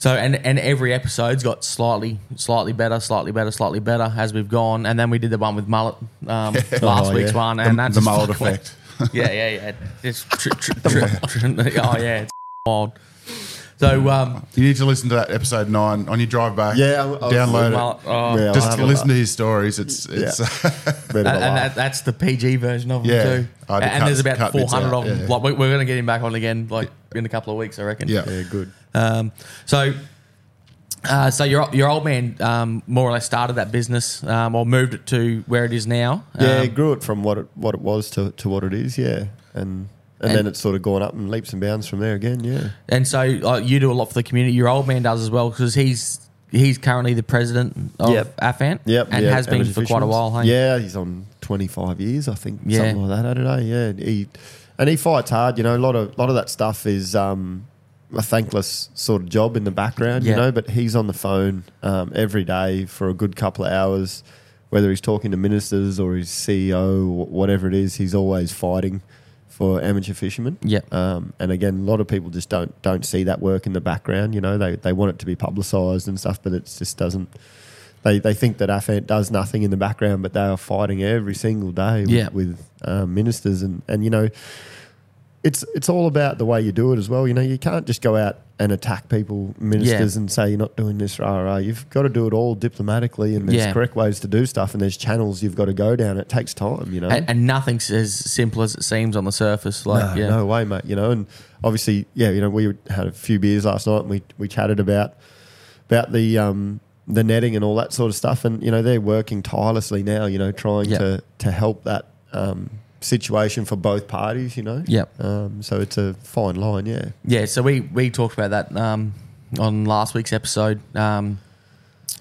So and and every episode's got slightly slightly better, slightly better, slightly better as we've gone. And then we did the one with mullet um, last Oh, week's yeah. one, and The- that's the mullet fucking- effect. yeah, yeah, yeah. It's tr- tr- tr- tr- oh yeah, it's wild. So um, You need to listen to that episode nine on your drive back. Yeah, I- I was- download mullet, it. oh, Yeah, Just to listen to his stories. It's it's Bit of a and, and that, that's the PG version of him Yeah. too. I had to and cut- there's about 400 out, of them. yeah. Like we, we're going to get him back on again, like in a couple of weeks, I reckon. yeah. yeah, good. Um, so, uh, so your your old man um, more or less started that business um, or moved it to where it is now. Yeah, Um, grew it from what it what it was to, to what it is. Yeah, and and, And- then it's sort of gone up in leaps and bounds from there again. Yeah. and so uh, you do a lot for the community. Your old man does as well because he's he's currently the president of Yep. AFANT. Yep, and yeah, has been for quite a while. Hey? Yeah, he's on twenty five years, I think. Yeah. something like that today. Yeah, he and he fights hard. You know, a lot of lot of that stuff is um, a thankless sort of job in the background. Yeah. You know, but he's on the phone um, every day for a good couple of hours. Whether he's talking to ministers or his CEO, wh- whatever it is, he's always fighting for amateur fishermen. Yep. Um, and again, a lot of people just don't don't see that work in the background. You know, they they want it to be publicised and stuff, but it just doesn't. They they think that AFANT does nothing in the background, but they are fighting every single day with, Yeah. with um, ministers and and you know. It's it's all about the way you do it as well. You know, you can't just go out and attack people, ministers, and say you're not doing this, rah rah. You've got to do it all diplomatically, and there's Yeah. correct ways to do stuff, and there's channels you've got to go down. It takes time, you know. And, and nothing's as simple as it seems on the surface. Like, no, yeah, no way, mate. You know, and obviously, yeah, you know, we had a few beers last night, and we we chatted about about the um the netting and all that sort of stuff, and you know, they're working tirelessly now. You know, trying Yeah. to to help that um situation for both parties. You know, Yep. Um, so it's a fine line, yeah. Yeah, so we, we talked about that um, on last week's episode um,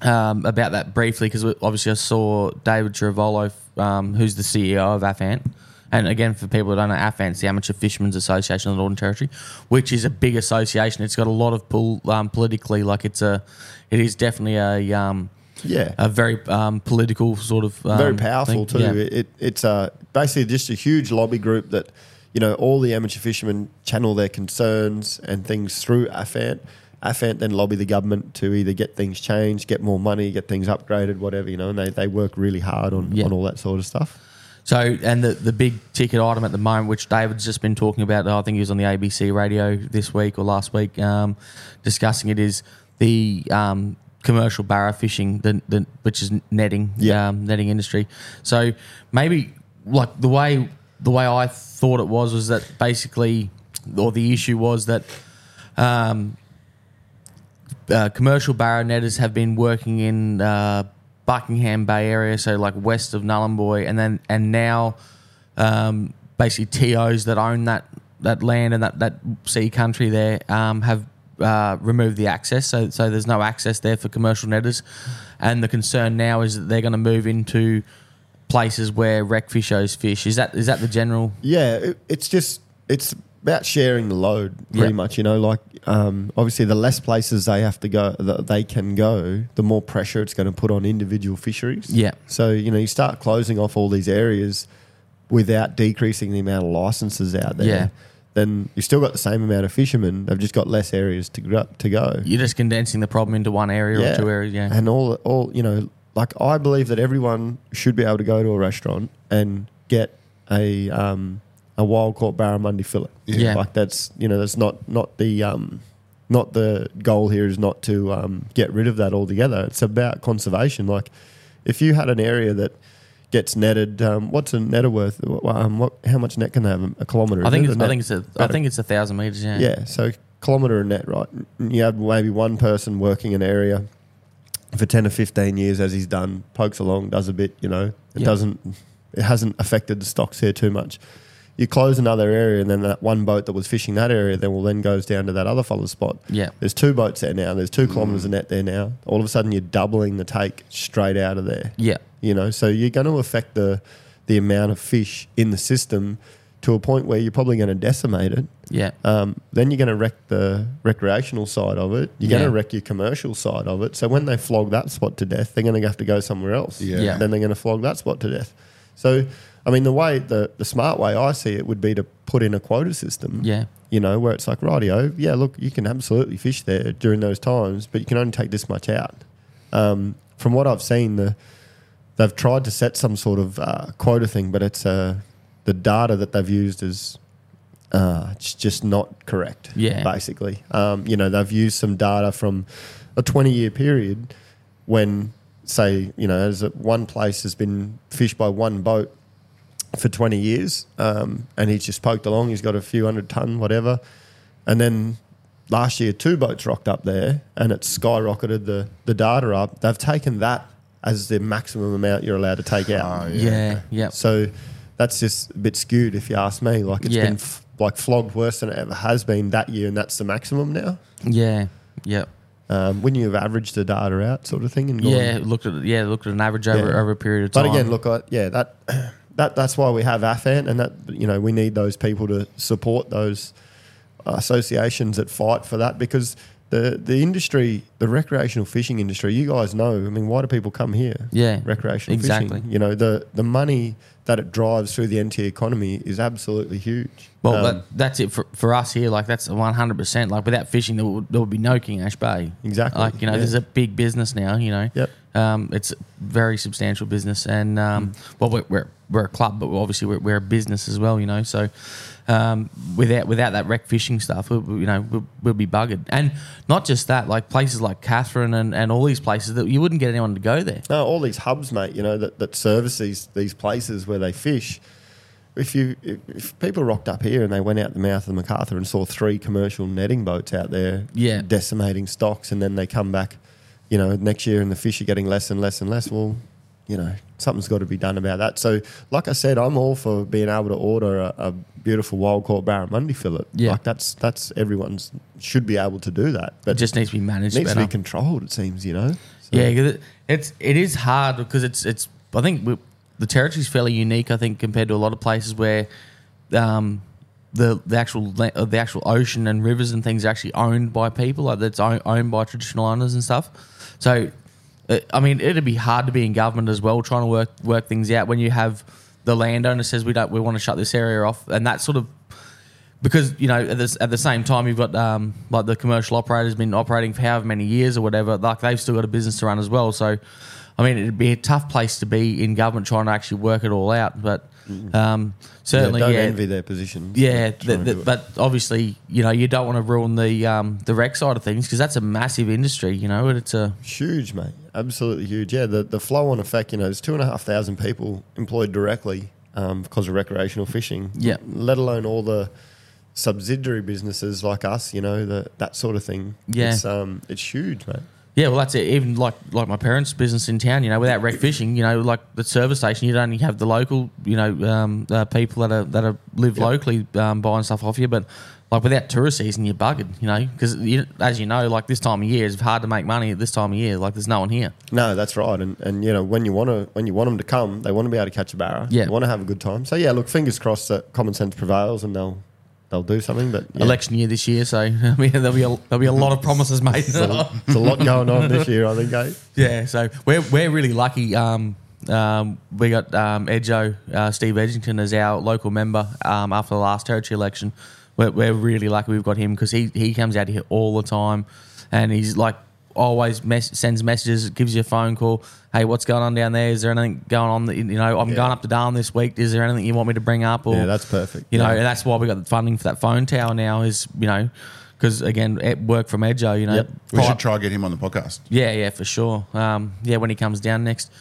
um, about that briefly because obviously I saw David Ciaravolo, um, who's the CEO of AFANT. And again, for people that don't know, AFANT's the Amateur Fishermen's Association of the Northern Territory, which is a big association. It's got a lot of pull um, politically, like it's a, it is definitely a, um, Yeah. a very um, political sort of um, very powerful thing. too. Yeah. It, it's uh, basically just a huge lobby group that you know all the amateur fishermen channel their concerns and things through AFANT. AFANT then lobby the government to either get things changed, get more money, get things upgraded, whatever you know. And they, they work really hard on, Yeah. on all that sort of stuff. So, and the, the big ticket item at the moment, which David's just been talking about, I think he was on the ABC radio this week or last week, um, discussing it, is the um, commercial barra fishing, the, the, which is netting, Yeah. um, netting industry. So maybe like the way the way I thought it was was that basically, or the issue was that um, uh, commercial barra netters have been working in uh, Buckingham Bay area, so like west of Nhulunbuy, and then and now um, basically TOs that own that that land and that that sea country there um, have uh, removed the access, so so there's no access there for commercial netters, and the concern now is that they're going to move into places where rec fishers fish. Is that is that the general? Yeah, it, it's just it's about sharing the load, pretty Yeah. much. You know, like um, obviously the less places they have to go, that they can go, the more pressure it's going to put on individual fisheries. Yeah. So you know, you start closing off all these areas without decreasing the amount of licenses out there. Yeah. Then you've still got the same amount of fishermen. They've just got less areas to go. To go. You're just condensing the problem into one area or two areas. Yeah. And all, all you know, like I believe that everyone should be able to go to a restaurant and get a um, a wild caught barramundi fillet. Yeah. like that's you know that's not not the um, not the goal here is not to um, get rid of that altogether. It's about conservation. Like if you had an area that gets netted, um, what's a netter worth? Um, what how much net can they have? A kilometre? I think it? it's, A I think it's a I think it's a thousand meters. Yeah. Yeah, so kilometre a net, right? You have maybe one person working an area for ten or fifteen years, as he's done, pokes along, does a bit. You know, it Yeah. doesn't, it hasn't affected the stocks here too much. You close another area, and then that one boat that was fishing that area, then will then goes down to that other fellow's spot. Yeah. There's two boats there now. There's two kilometres of net there now. All of a sudden, you're doubling the take straight out of there Yeah. you know so you're going to affect the the amount of fish in the system to a point where you're probably going to decimate it Yeah. um, then you're going to wreck the recreational side of it you're going to wreck your commercial side of it so when they flog that spot to death they're going to have to go somewhere else Yeah. Yeah. then they're going to flog that spot to death so I mean, the way the the smart way I see it would be to put in a quota system. Yeah. You know, where it's like, rightio, yeah, look, you can absolutely fish there during those times, but you can only take this much out. Um, from what I've seen, the they've tried to set some sort of uh, quota thing, but it's uh, the data that they've used is uh, it's just not correct. Yeah. basically, um, you know, they've used some data from a twenty-year period when, say, you know, as a, one place has been fished by one boat for 20 years um, and he's just poked along. He's got a few hundred ton, whatever. And then last year, two boats rocked up there and it skyrocketed the, the data up. They've taken that as the maximum amount you're allowed to take out. Oh, Yeah. Yeah. So that's just a bit skewed if you ask me. Like it's Yeah. been f- like flogged worse than it ever has been that year and that's the maximum now. Yeah. Yeah. Um, when you've averaged the data out sort of thing and gone- Yeah. Looked at yeah. Looked at an average over Yeah. over a period of time. But again, look, I, yeah, that that that's why we have AFAN, and that you know we need those people to support those associations that fight for that because the the industry, the recreational fishing industry, you guys know. I mean, why do people come here? Yeah, recreational exactly. fishing. You know, the the money that it drives through the NT economy is absolutely huge. Well, Um, that, that's it for, for us here. Like that's one hundred percent. Like without fishing, there would, there would be no King Ash Bay. Exactly, Like you know, yeah. there's a big business now. You know. Yep. Um, it's a very substantial business, and um, well, we're, we're we're a club, but obviously we're, we're a business as well. You know, so um, without without that rec fishing stuff, we, we- you know, we'll, we'll be buggered. And not just that, like places like Katherine and, and all these places that you wouldn't get anyone to go there. No, all these hubs, mate. You know that, that service these these places where they fish. If you if, if people rocked up here and they went out the mouth of the McArthur and saw three commercial netting boats out there, Yeah. decimating stocks, and then they come back, you know, next year and the fish are getting less and less and less. Well, you know, something's got to be done about that. So, like I said, I'm all for being able to order a, a beautiful wild caught barramundi fillet. Yeah. like that's that's everyone's should be able to do that, but It just needs to be managed it needs better. to be controlled. It seems, you know. So- Yeah, it, it's it is hard because it's it's. I think we, the territory's fairly unique. I think compared to a lot of places where, um, the the actual uh, the actual ocean and rivers and things are actually owned by people. Like that's own, owned by traditional owners and stuff. So, I mean, it'd be hard to be in government as well, trying to work work things out when you have the landowner says we don't we want to shut this area off, and that sort of because you know at, at the same time you've got um, like the commercial operator's been operating for however many years or whatever like they've still got a business to run as well. So i mean it'd be a tough place to be in government trying to actually work it all out but um, certainly yeah, yeah, don't envy their positions. yeah, the, the, but obviously, you know, you don't want to ruin the um, the rec side of things because that's a massive industry. You know, and it's a Huge, mate. Absolutely huge. Yeah, the, the flow on effect, you know, there's two and a half thousand people employed directly um, because of recreational fishing. Yeah. Let alone all the subsidiary businesses like us, you know, the, that sort of thing. Yeah. It's, um, it's huge, mate. Yeah, well, that's it. Even like like my parents' business in town, you know, without rec fishing, you know, like the service station, you'd only have the local, you know, um, uh, people that are that are live Yep. locally um, buying stuff off you. But like without tourist season, you're buggered, you know, because you, as you know, like this time of year, it's hard to make money at this time of year. Like there's no one here. No, that's right. And, and you know, when you want to when you want them to come, they want to be able to catch a barra. Yeah. They want to have a good time. So yeah, look, fingers crossed that common sense prevails and they'll they'll do something. But yeah. Election year this year, so I mean, there'll be a, there'll be a lot of promises made. There's a lot going on this year, I think, eh? Yeah, so we're we're really lucky. Um, um, we got um, Edjo, uh, Steve Edgington as our local member um, after the last territory election. We're, we're really lucky we've got him because he, he comes out here all the time and he's like always mess- sends messages, gives you a phone call. Hey, what's going on down there? Is there anything going on? That, you know, I'm Yeah. going up to Darwin this week. Is there anything you want me to bring up? Or Yeah, that's perfect. you know, Yeah. and that's why we got the funding for that phone tower now. Is you know, because again, it work from Edjo. You know, Yep. We should try to get him on the podcast. yeah, yeah, for sure. Um, yeah, when he comes down next,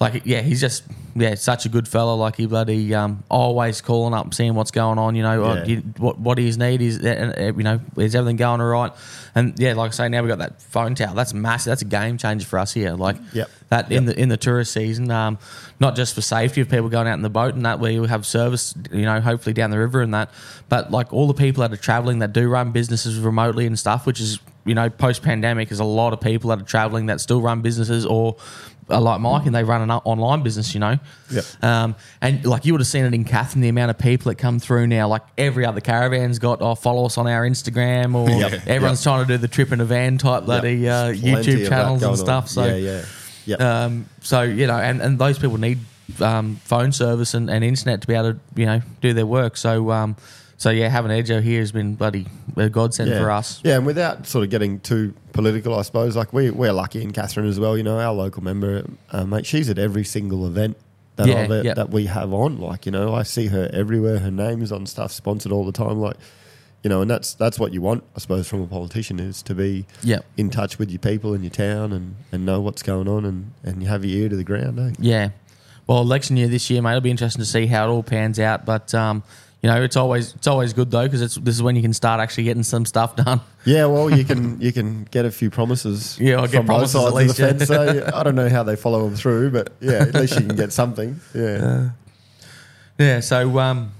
like, yeah, he's just yeah, such a good fella. Like he bloody um, always calling up, seeing what's going on. You know, Yeah. uh, you- what what his need is. Uh, uh, you know, is everything going all right? And yeah, like I say, now we have got that phone tower. That's massive. That's a game changer for us here. Like Yep. that in the in the tourist season, um, not just for safety of people going out in the boat and that, where you have service. You know, hopefully down the river and that, but like all the people that are traveling that do run businesses remotely and stuff, which is you know post pandemic, is a lot of people that are traveling that still run businesses or. Are like Mike, and they run an online business, you know. Yep. Um, and like you would have seen it in Katherine, the amount of people that come through now. Like every other caravan's got, oh, follow us on our Instagram, or Yep. everyone's trying to do the trip in a van type bloody uh, YouTube channels and on. stuff. So yeah, yeah, yeah. um, so you know, and, and those people need um, phone service and, and internet to be able to you know do their work. So um, so yeah, having Edjo here has been bloody a godsend yeah. for us. Yeah, and without sort of getting too political, I suppose, like we, we're lucky in Katherine as well. You know, our local member, uh, mate, she's at every single event that, Yeah, I've, yeah. that we have on. Like, you know, I see her everywhere. Her name's on stuff, sponsored all the time. Like, you know, and that's that's what you want, I suppose, from a politician is to be Yep. in touch with your people in your town and, and know what's going on and, and you have your ear to the ground, eh? Yeah. Well, election year this year, mate. It'll be interesting to see how it all pans out. But um, you know, it's always it's always good though because this is when you can start actually getting some stuff done. Yeah, well, you can you can get a few promises. Yeah, I'll get promises at least, the yeah. fence. So I don't know how they follow them through, but yeah, at least you can get something. Yeah. Yeah. So, um,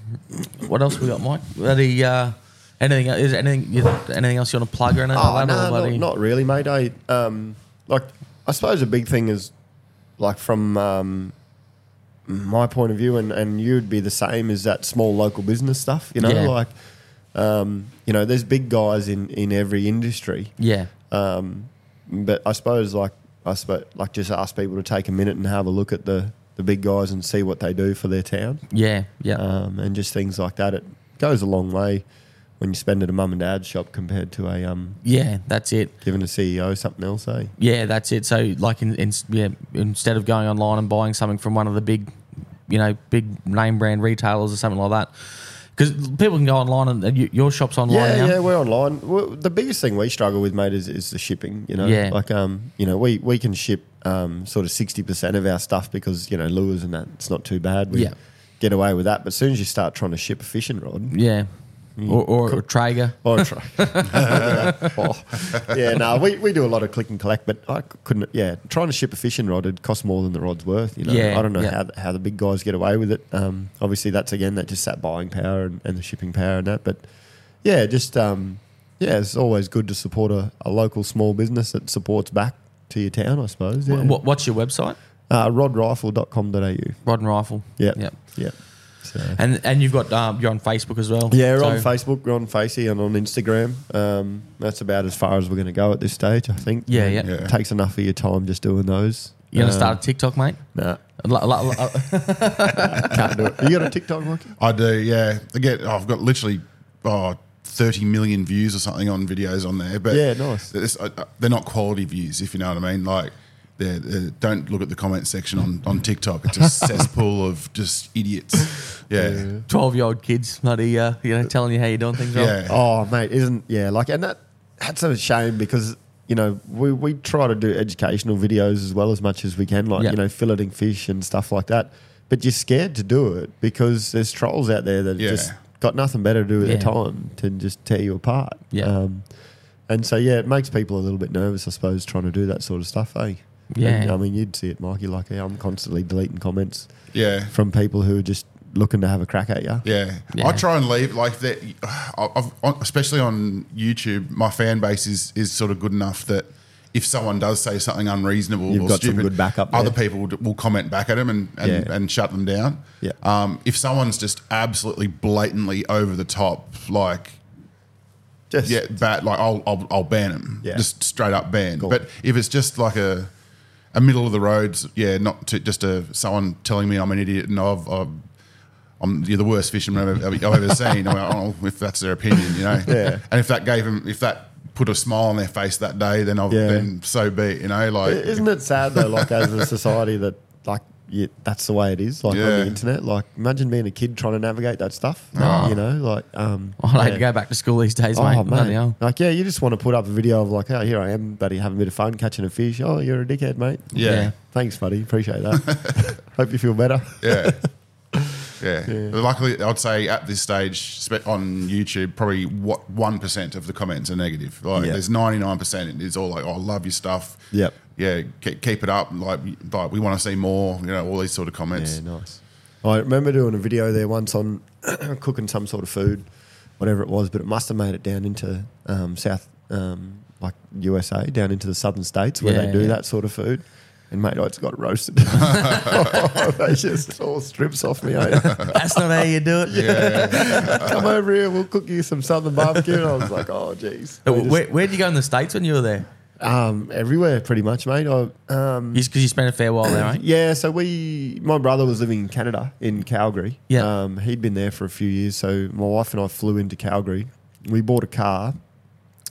what else we got, Mike? Bloody, uh, anything? Is there anything? You, anything else you want to plug or anything Oh, like no, or not, not really, mate. I um, like. I suppose a big thing is, like, from um, my point of view, and, and you'd be the same, is that small local business stuff. You know, Yeah. like, um, you know, there's big guys in in every industry, Yeah. um, but I suppose like I suppose like just ask people to take a minute and have a look at the the big guys and see what they do for their town, Yeah. Yeah. um, and just things like that. It goes a long way when you spend at a mum and dad's shop compared to a um, yeah. That's it. giving a CEO something else, eh? Yeah, that's it. So, like, in, in, yeah, instead of going online and buying something from one of the big, you know, big name brand retailers or something like that, because people can go online and, and you, your shop's online Yeah, now. yeah, we're online. Well, the biggest thing we struggle with, mate, is, is the shipping. You know, Yeah. like um, you know, we we can ship um sort of sixty percent of our stuff because you know lures and that it's not too bad. We Yeah. get away with that, but as soon as you start trying to ship a fishing rod, Yeah. Or, or, a Traeger. or try, oh, yeah, no, we, we do a lot of click and collect, but I couldn't. Yeah, trying to ship a fishing rod it costs more than the rod's worth. You know, Yeah, I don't know yeah. how how the big guys get away with it. Um, obviously that's again that just that buying power and, and the shipping power and that, but yeah, just um, yeah, it's always good to support a, a local small business that supports back to your town, I suppose. Yeah. What, what's your website? Uh, rodrifle.com.au. Rod and Rifle. Yeah. Yep. Yeah. So. And and you've got um, you're on Facebook as well. Yeah, we're So- on Facebook, we're on Facey, and on Instagram. Um, that's about as far as we're going to go at this stage, I think. Yeah, yeah. Yeah. It takes enough of your time just doing those. You gonna Um, start a TikTok, mate? Nah, La- la- la- can't do it. You got a TikTok, Mikey? I do, yeah. I get, I've got literally oh, 30 million views or something on videos on there. But Yeah, nice. it's- uh, they're not quality views, if you know what I mean. Like, they're, they're- don't look at the comment section on, on TikTok. It's a cesspool of just idiots. Yeah. Twelve year old kids, bloody, uh, you know, telling you how you're doing things wrong. Yeah. Oh, mate, isn't yeah? Like, and that that's a shame because you know we we try to do educational videos as well as much as we can, like Yeah. you know filleting fish and stuff like that. But you're scared to do it because there's trolls out there that Yeah. just got nothing better to do with Yeah. their time to just tear you apart. Yeah. Um, and so yeah, it makes people a little bit nervous, I suppose, trying to do that sort of stuff. Eh? Yeah. And, I mean, you'd see it, Mikey. Like I'm constantly deleting comments Yeah. from people who are just looking to have a crack at you. Yeah. Yeah. I try and leave like that. I've, especially on YouTube, my fan base is is sort of good enough that if someone does say something unreasonable You've or got some stupid, good backup other people will, will comment back at them and and, Yeah. and shut them down. Yeah. Um, if someone's just absolutely blatantly over the top, like Just yeah, bad, like I'll I'll, I'll ban them. Yeah. Just straight up ban. Cool. But if it's just like a a middle of the roads, yeah, not to, just a someone telling me I'm an idiot and I've, I've I'm you're the worst fisherman I've ever, I've ever seen. I'm like, oh, if that's their opinion, you know. Yeah. And if that gave them, if that put a smile on their face that day, then I've Yeah. then so be it, you know. Like, Isn't it sad though? Like as a society that like yeah, that's the way it is. Like on Yeah. the internet. Like imagine being a kid trying to navigate that stuff. Oh. You know, like um. I'd hate yeah. to go back to school these days, Oh mate. Bloody man, like yeah, you just want to put up a video of like, oh, here I am, buddy, having a bit of fun catching a fish. Oh, you're a dickhead, mate. yeah, Yeah. yeah. Thanks, buddy. Appreciate that. Hope you feel better. Yeah. Luckily, I'd say at this stage on YouTube, probably what one percent of the comments are negative. Like, Yeah. there's ninety nine percent is all like, "Oh, I love your stuff." Yep. Yeah, keep, keep it up. Like, like we want to see more. You know, all these sort of comments. Yeah, nice. I remember doing a video there once on cooking some sort of food, whatever it was, but it must have made it down into um, South, um, like USA, down into the southern states where Yeah, they do yeah. that sort of food. And mate, I just got roasted. they just all strips off me. eh? That's not how you do it. Yeah. Come over here, we'll cook you some southern barbecue. And I was like, oh, jeez. Uh, Where, where'd you go in the States when you were there? Um, everywhere, pretty much, mate. I, um, Because you spent a fair while there, right? yeah, so we, my brother was living in Canada, in Calgary. Yeah. Um, he'd been there for a few years. So my wife and I flew into Calgary. We bought a car,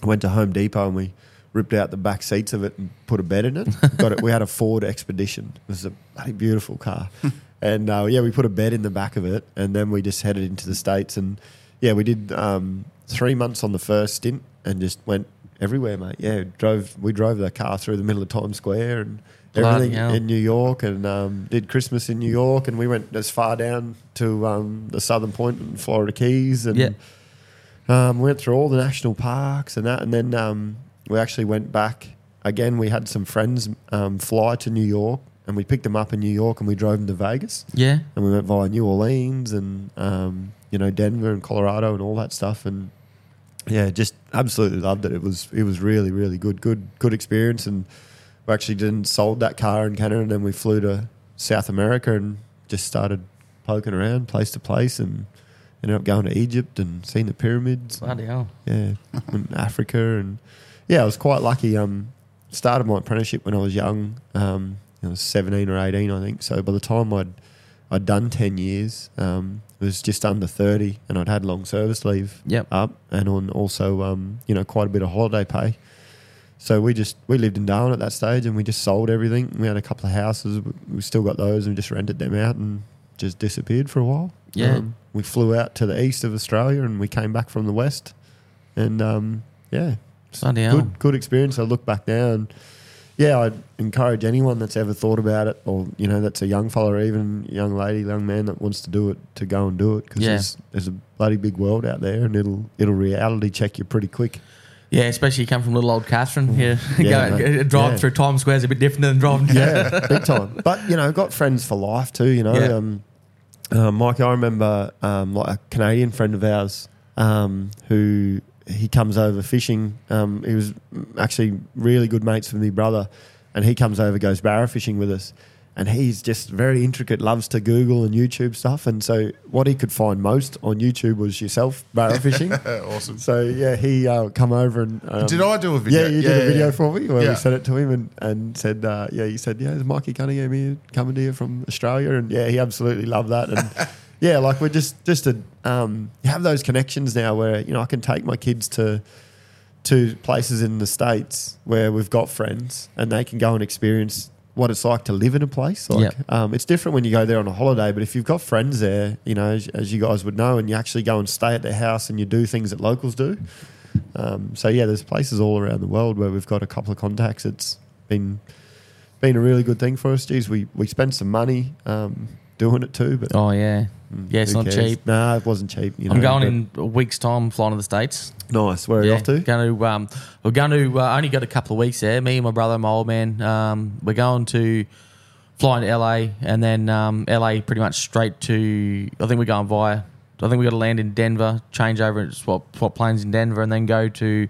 went to Home Depot, and we ripped out the back seats of it and put a bed in it. Got it. We had a Ford Expedition. It was a bloody beautiful car. and uh, yeah, we put a bed in the back of it, and then we just headed into the states. And yeah, we did um, three months on the first stint, and just went everywhere, mate. Yeah, drove. We drove the car through the middle of Times Square and everything in New York, and um, did Christmas in New York, and we went as far down to um, the southern point in Florida Keys, and Yeah. um, went through all the national parks and that, and then um, we actually went back again. We had some friends um, fly to New York, and we picked them up in New York, and we drove them to Vegas, Yeah. and we went via New Orleans and um, you know Denver and Colorado and all that stuff, and yeah, just absolutely loved it. It was it was really really good, good good experience, and we actually didn't sold that car in Canada, and then we flew to South America and just started poking around place to place, and ended up going to Egypt and seeing the pyramids. Bloody hell. Yeah, in Africa, and yeah, I was quite lucky. Um, started my apprenticeship when I was young. Um, I was seventeen or eighteen, I think. So by the time I'd I'd done ten years, um, it was just under thirty, and I'd had long service leave Yep. up, and on also um, you know quite a bit of holiday pay. So we just we lived in Darwin at that stage, and we just sold everything. We had a couple of houses, we- we still got those, and we just rented them out, and just disappeared for a while. Yeah. Um, we flew out to the east of Australia, and we came back from the west, and um, yeah, Bloody hell. good good experience. I look back now, and yeah, I'd encourage anyone that's ever thought about it, or you know, that's a young fella, even young lady, young man that wants to do it, to go and do it because Yeah. there's, there's a bloody big world out there, and it'll it'll reality check you pretty quick. Yeah, especially you come from little old Katherine. Yeah, Yeah, Go- drive Yeah. through Times Square is a bit different than driving. yeah, big time. But you know, got friends for life too. You know, Yeah. um, uh, Mike. I remember um, like a Canadian friend of ours um, who he comes over fishing. Um, he was actually really good mates with my brother, and he comes over, goes barra fishing with us. And he's just very intricate, loves to Google and YouTube stuff. And so, what he could find most on YouTube was yourself barra fishing. awesome. So yeah, he uh, come over and um, Did I do a video? Yeah, you Yeah, did a video yeah. for me where Yeah. we sent it to him and, and said, uh, yeah, he said, yeah, is Mikey Cunningham here coming to you from Australia? And yeah, he absolutely loved that. And yeah, like we're just just a um, you have those connections now where you know I can take my kids to to places in the states where we've got friends and they can go and experience what it's like to live in a place. Like, Yep. um, it's different when you go there on a holiday, but if you've got friends there, you know, as, as you guys would know, and you actually go and stay at their house and you do things that locals do. Um, so yeah, there's places all around the world where we've got a couple of contacts. It's been been a really good thing for us. Geez, we we spent some money um, doing it too, but Oh yeah, yeah. It's who not cares? cheap. Nah, it wasn't cheap. You I'm going in a week's time, flying to the states. Nice. Where are you off to? Going to um, we're going to uh, only got a couple of weeks there. Me and my brother, and my old man. Um, we're going to flying to LA, and then um, LA pretty much straight to. I think we're going via. I think we got to land in Denver, change over, and swap swap planes in Denver, and then go to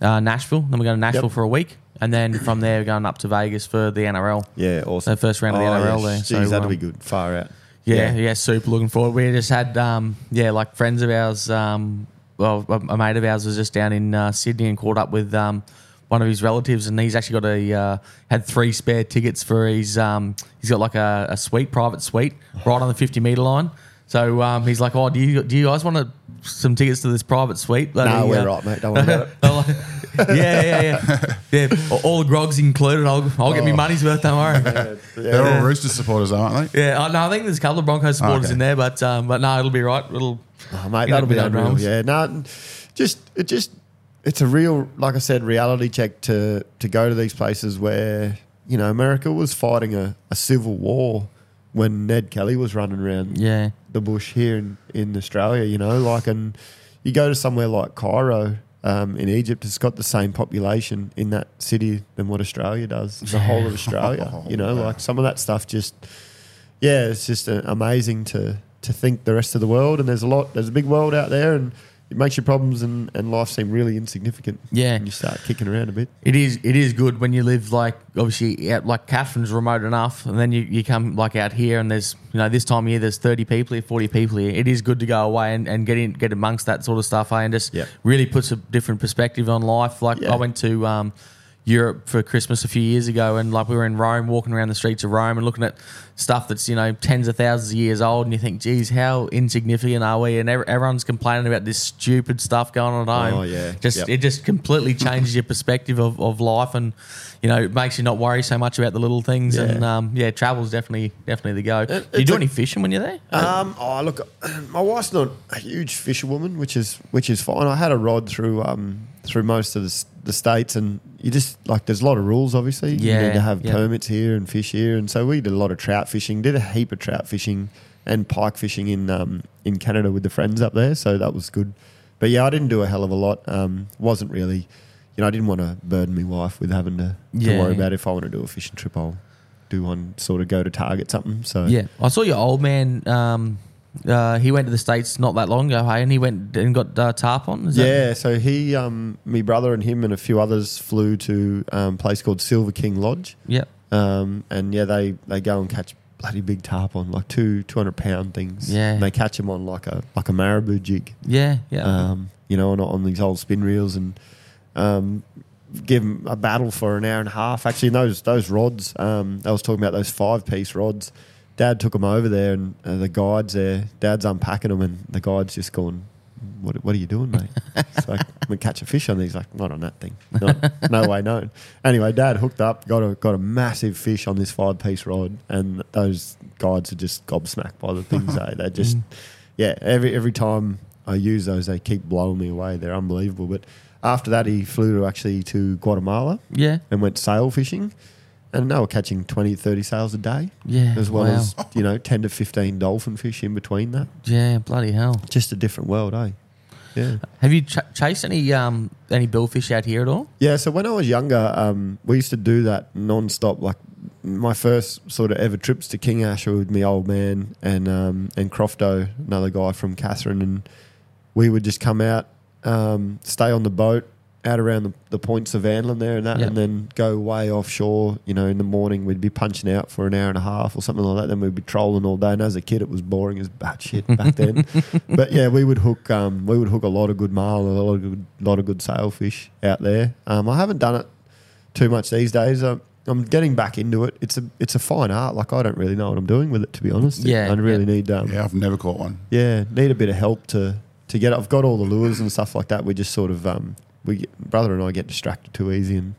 uh, Nashville. Then we're going to Nashville Yep. for a week, and then from there we're going up to Vegas for the NRL. Yeah, awesome. So first round of the NRL there. Geez, So, that'll um, be good. Far out. Yeah, yeah, super looking forward. We just had, um, yeah, like friends of ours. Um, well, a a mate of ours was just down in uh, Sydney and caught up with um, one of his relatives, and he's actually got a uh, had three spare tickets for his. Um, he's got like a, a suite, private suite, right on the fifty meter line. So um, he's like, "Oh, do you do you guys want to, some tickets to this private suite?" No, we're uh, right, mate. Don't worry about it. I'm like, yeah, yeah, yeah, yeah. All- All the grogs included. I'll, I'll get me money's worth. Don't worry. They're all Roosters supporters, aren't they? Yeah, I, no, I think there's a couple of Broncos supporters Okay. in there, but um, but no, it'll be right. It'll Oh, mate, You know, that'll be without unreal. dramas. Yeah, no, just it just it's a real, like I said, reality check to to go to these places where you know America was fighting a, a civil war when Ned Kelly was running around yeah, the bush here in, in Australia. You know, like and you go to somewhere like Cairo. Um, in Egypt, it's got the same population in that city than what Australia does. The whole of Australia, you know, Wow. like some of that stuff just yeah, it's just uh, amazing to to think the rest of the world. And there's a lot, there's a big world out there, and it makes your problems and, and life seem really insignificant. Yeah. and you start kicking around a bit. it is. It is good when you live like obviously out, like Katherine's remote enough, and then you, you come like out here, and there's you know this time of year there's thirty people here, forty people here. It is good to go away and, and get in get amongst that sort of stuff, eh, and just Yeah. really puts a different perspective on life. Like Yeah. I went to um, Europe for Christmas a few years ago, and like we were in Rome, walking around the streets of Rome and looking at stuff that's you know tens of thousands of years old, and you think, geez, how insignificant are we? And ev- everyone's complaining about this stupid stuff going on at home. Oh, yeah. just Yep. it just completely changes your perspective of, of life, and you know it makes you not worry so much about the little things. Yeah. And um, yeah, travel's definitely definitely the go. do you do a- any fishing when you're there? Um, oh look, my wife's not a huge fisherwoman, which is which is fine. I had a rod through um through most of the, the states, and you just like there's a lot of rules. Obviously, you need to have yeah. permits here and fish here, and so we did a lot of trout fishing. Did a heap of trout fishing and pike fishing in um in Canada with the friends up there, so that was good. But yeah, I didn't do a hell of a lot. Um, wasn't really, you know, I didn't want to burden my wife with having to, to Yeah. worry about if I want to do a fishing trip. I'll do one sort of go to Target something. So Yeah, I saw your old man. Um, uh, he went to the states not that long ago, hey, and he went and got uh, tarpon. Is that- Yeah, so he, um, me brother and him and a few others flew to um, a place called Silver King Lodge, yeah, um, and yeah, they, they go and catch bloody big tarpon, like two two hundred pound things. Yeah. and they catch them on like a like a marabou jig, yeah, yeah. um, you know, on, on these old spin reels, and um, give them a battle for an hour and a half. Actually, those those rods, um, I was talking about those five piece rods. Dad took them over there, and uh, the guides there. Dad's unpacking them, and the guide's just going, "What, what are you doing, mate?" It's like, "I'm gonna catch a fish on these." Like, not on that thing. No, no way, no. Anyway, Dad hooked up, got a got a massive fish on this five piece rod, and those guides are just gobsmacked by the things. eh? They just, yeah. Every every time I use those, they keep blowing me away. They're unbelievable. But after that, he flew to actually to Guatemala yeah, and went sail fishing. And they were catching 20, 30 sails a day, yeah. as well wow. as, you know, 10 to 15 dolphin fish in between that. yeah, bloody hell. Just a different world, eh? Yeah. Have you ch- chased any um any billfish out here at all? Yeah, so when I was younger, um, we used to do that non-stop. Like my first sort of ever trips to King Asher with me old man and um, and Crofto, another guy from Katherine, and we would just come out, um, stay on the boat out around the, the points of Anlin there and that, Yep. and then go way offshore. You know, in the morning we'd be punching out for an hour and a half or something like that. Then we'd be trolling all day. And as a kid, it was boring as batshit back then. but yeah, we would hook um, we would hook a lot of good marlin, a lot of good, lot of good sailfish out there. Um, I haven't done it too much these days. I'm, I'm getting back into it. It's a it's a fine art. Like I don't really know what I'm doing with it to be honest. Yeah, I really yeah. need um, Yeah, I've never caught one. yeah, need a bit of help to to get. It. I've got all the lures and stuff like that. We just sort of um, we get, brother and I get distracted too easy and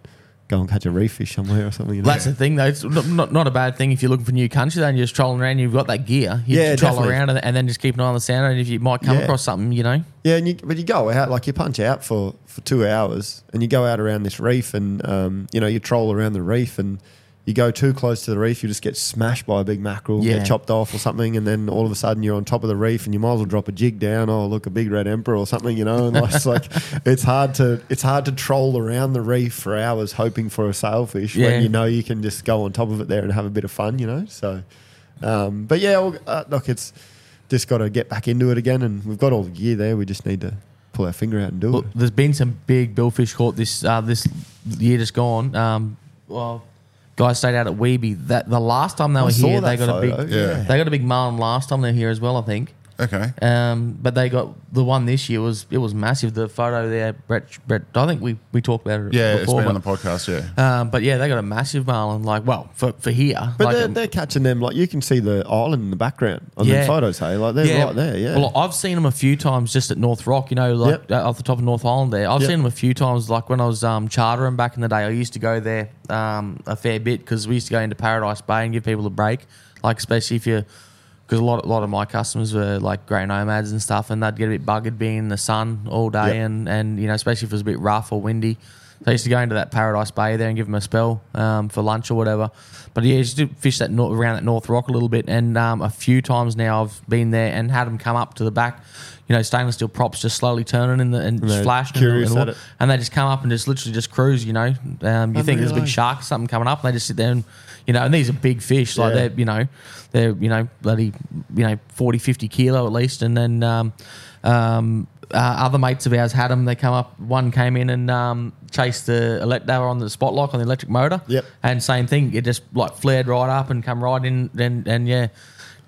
go and catch a reef fish somewhere or something. You know? That's the thing, though. It's not, not, not a bad thing if you're looking for new country, and you're just trolling around. You've got that gear. You Yeah, just troll definitely. around and, and then just keep an eye on the sound. And if you might come Yeah. across something, you know, Yeah, and you, but you go out like you punch out for, for two hours, and you go out around this reef, and um, you know you troll around the reef, and you go too close to the reef, you just get smashed by a big mackerel, Yeah. get chopped off or something, and then all of a sudden you're on top of the reef, and you might as well drop a jig down. Oh, look, a big red emperor or something, you know. And like, it's like it's hard to it's hard to troll around the reef for hours hoping for a sailfish Yeah. when you know you can just go on top of it there and have a bit of fun, you know. So, um, but yeah, well, uh, look, it's just got to get back into it again, and we've got all the gear there. We just need to pull our finger out and do Well, it. there's been some big billfish caught this uh, this year just gone. Um, well, guys stayed out at Weeby. That the last time they I were here, they got a big yeah. they got a big marlin last time they were here as well. I think. Okay. Um, but they got the one this year was it was massive. The photo there, Brett. Brett. I think we, we talked about it. Yeah, it's before, been on the podcast. Yeah. Um, but yeah, they got a massive marlin. Like, well, for for here, But like, they're, um, they're catching them like you can see the island in the background on the photos. Hey, like they're right there. Yeah. Well, I've seen them a few times just at North Rock. You know, like Yep. uh, off the top of North Island. There, I've Yep. seen them a few times. Like when I was um, chartering back in the day, I used to go there um, a fair bit because we used to go into Paradise Bay and give people a break. Like especially if you, because a lot, a lot of my customers were like grey nomads and stuff, and they'd get a bit buggered being in the sun all day, Yep. and and you know especially if it was a bit rough or windy. So I used to go into that Paradise Bay there and give them a spell um, for lunch or whatever. But yeah, just to fish that around that North Rock a little bit, and um, a few times now I've been there and had them come up to the back. You know, stainless steel props just slowly turning in the and just flashing, in the- curious in the at it. and they just come up and just literally just cruise. You know, um, you think there's a big shark or something coming up, and they just sit there and you know, and these are big fish, like Yeah. they're you know, they're you know bloody you know 40, 50 kilo at least, and then um, um, uh, other mates of ours had them. They come up. One came in and um, chased the. elect- They were on the spot lock on the electric motor. Yep. And same thing. It just like flared right up and come right in. And and yeah,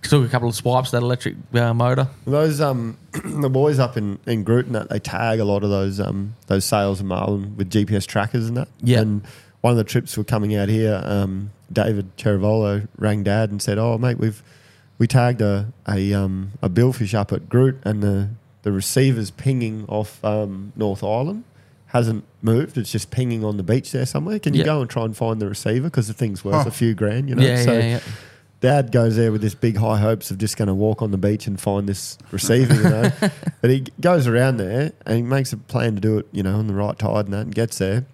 took a couple of swipes of that electric uh, motor. Those um the boys up in in Groote and that they tag a lot of those um those sails and marlin with GPS trackers and that. Yeah. And one of the trips were coming out here. Um, David Ciaravolo rang Dad and said, "Oh, mate, we've we tagged a a, um, a billfish up at Groote, and the the receiver's pinging off um, North Island." Hasn't moved. It's just pinging on the beach there somewhere. Can you Yeah. go and try and find the receiver because the thing's worth Oh. a few grand, you know? yeah, so yeah, yeah. Dad goes there with this big high hopes of just going to walk on the beach and find this receiver, you know. but he goes around there and he makes a plan to do it, you know, on the right tide and that, and gets there,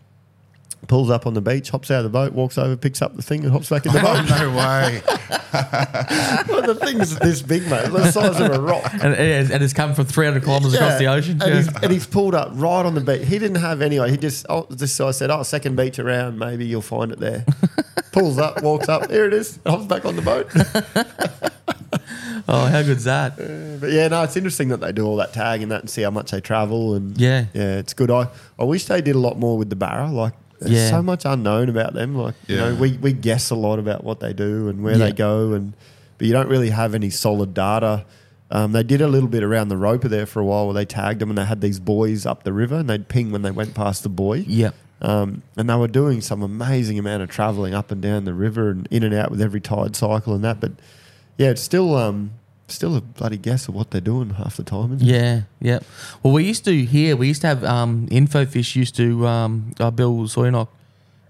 pulls up on the beach, hops out of the boat, walks over, picks up the thing, and hops back in the Oh, boat. no way. well, the thing's this big, mate. The size of a rock. And, and and it's come from 300 kilometers across the ocean. And, Yeah. he's, and he's pulled up right on the beach. He didn't have anyway. He just, oh, this guy said, oh, second beach around, maybe you'll find it there. Pulls up, walks up, here it is, hops back on the boat. Oh, how good's that? But yeah, no, it's interesting that they do all that tag and that and see how much they travel and Yeah. yeah, it's good. I, I wish they did a lot more with the Barra. Like there's Yeah. so much unknown about them. Like you know, we, we guess a lot about what they do and where Yeah. they go and but you don't really have any solid data. Um, they did a little bit around the roper there for a while where they tagged them and they had these buoys up the river and they'd ping when they went past the buoy. Yeah. Um, and they were doing some amazing amount of travelling up and down the river and in and out with every tide cycle and that. But yeah, it's still um, still a bloody guess of what they're doing half the time. Isn't it? Yeah, yeah. Well, we used to here. We used to have um, Infofish. Used to um, uh, Bill Sawynok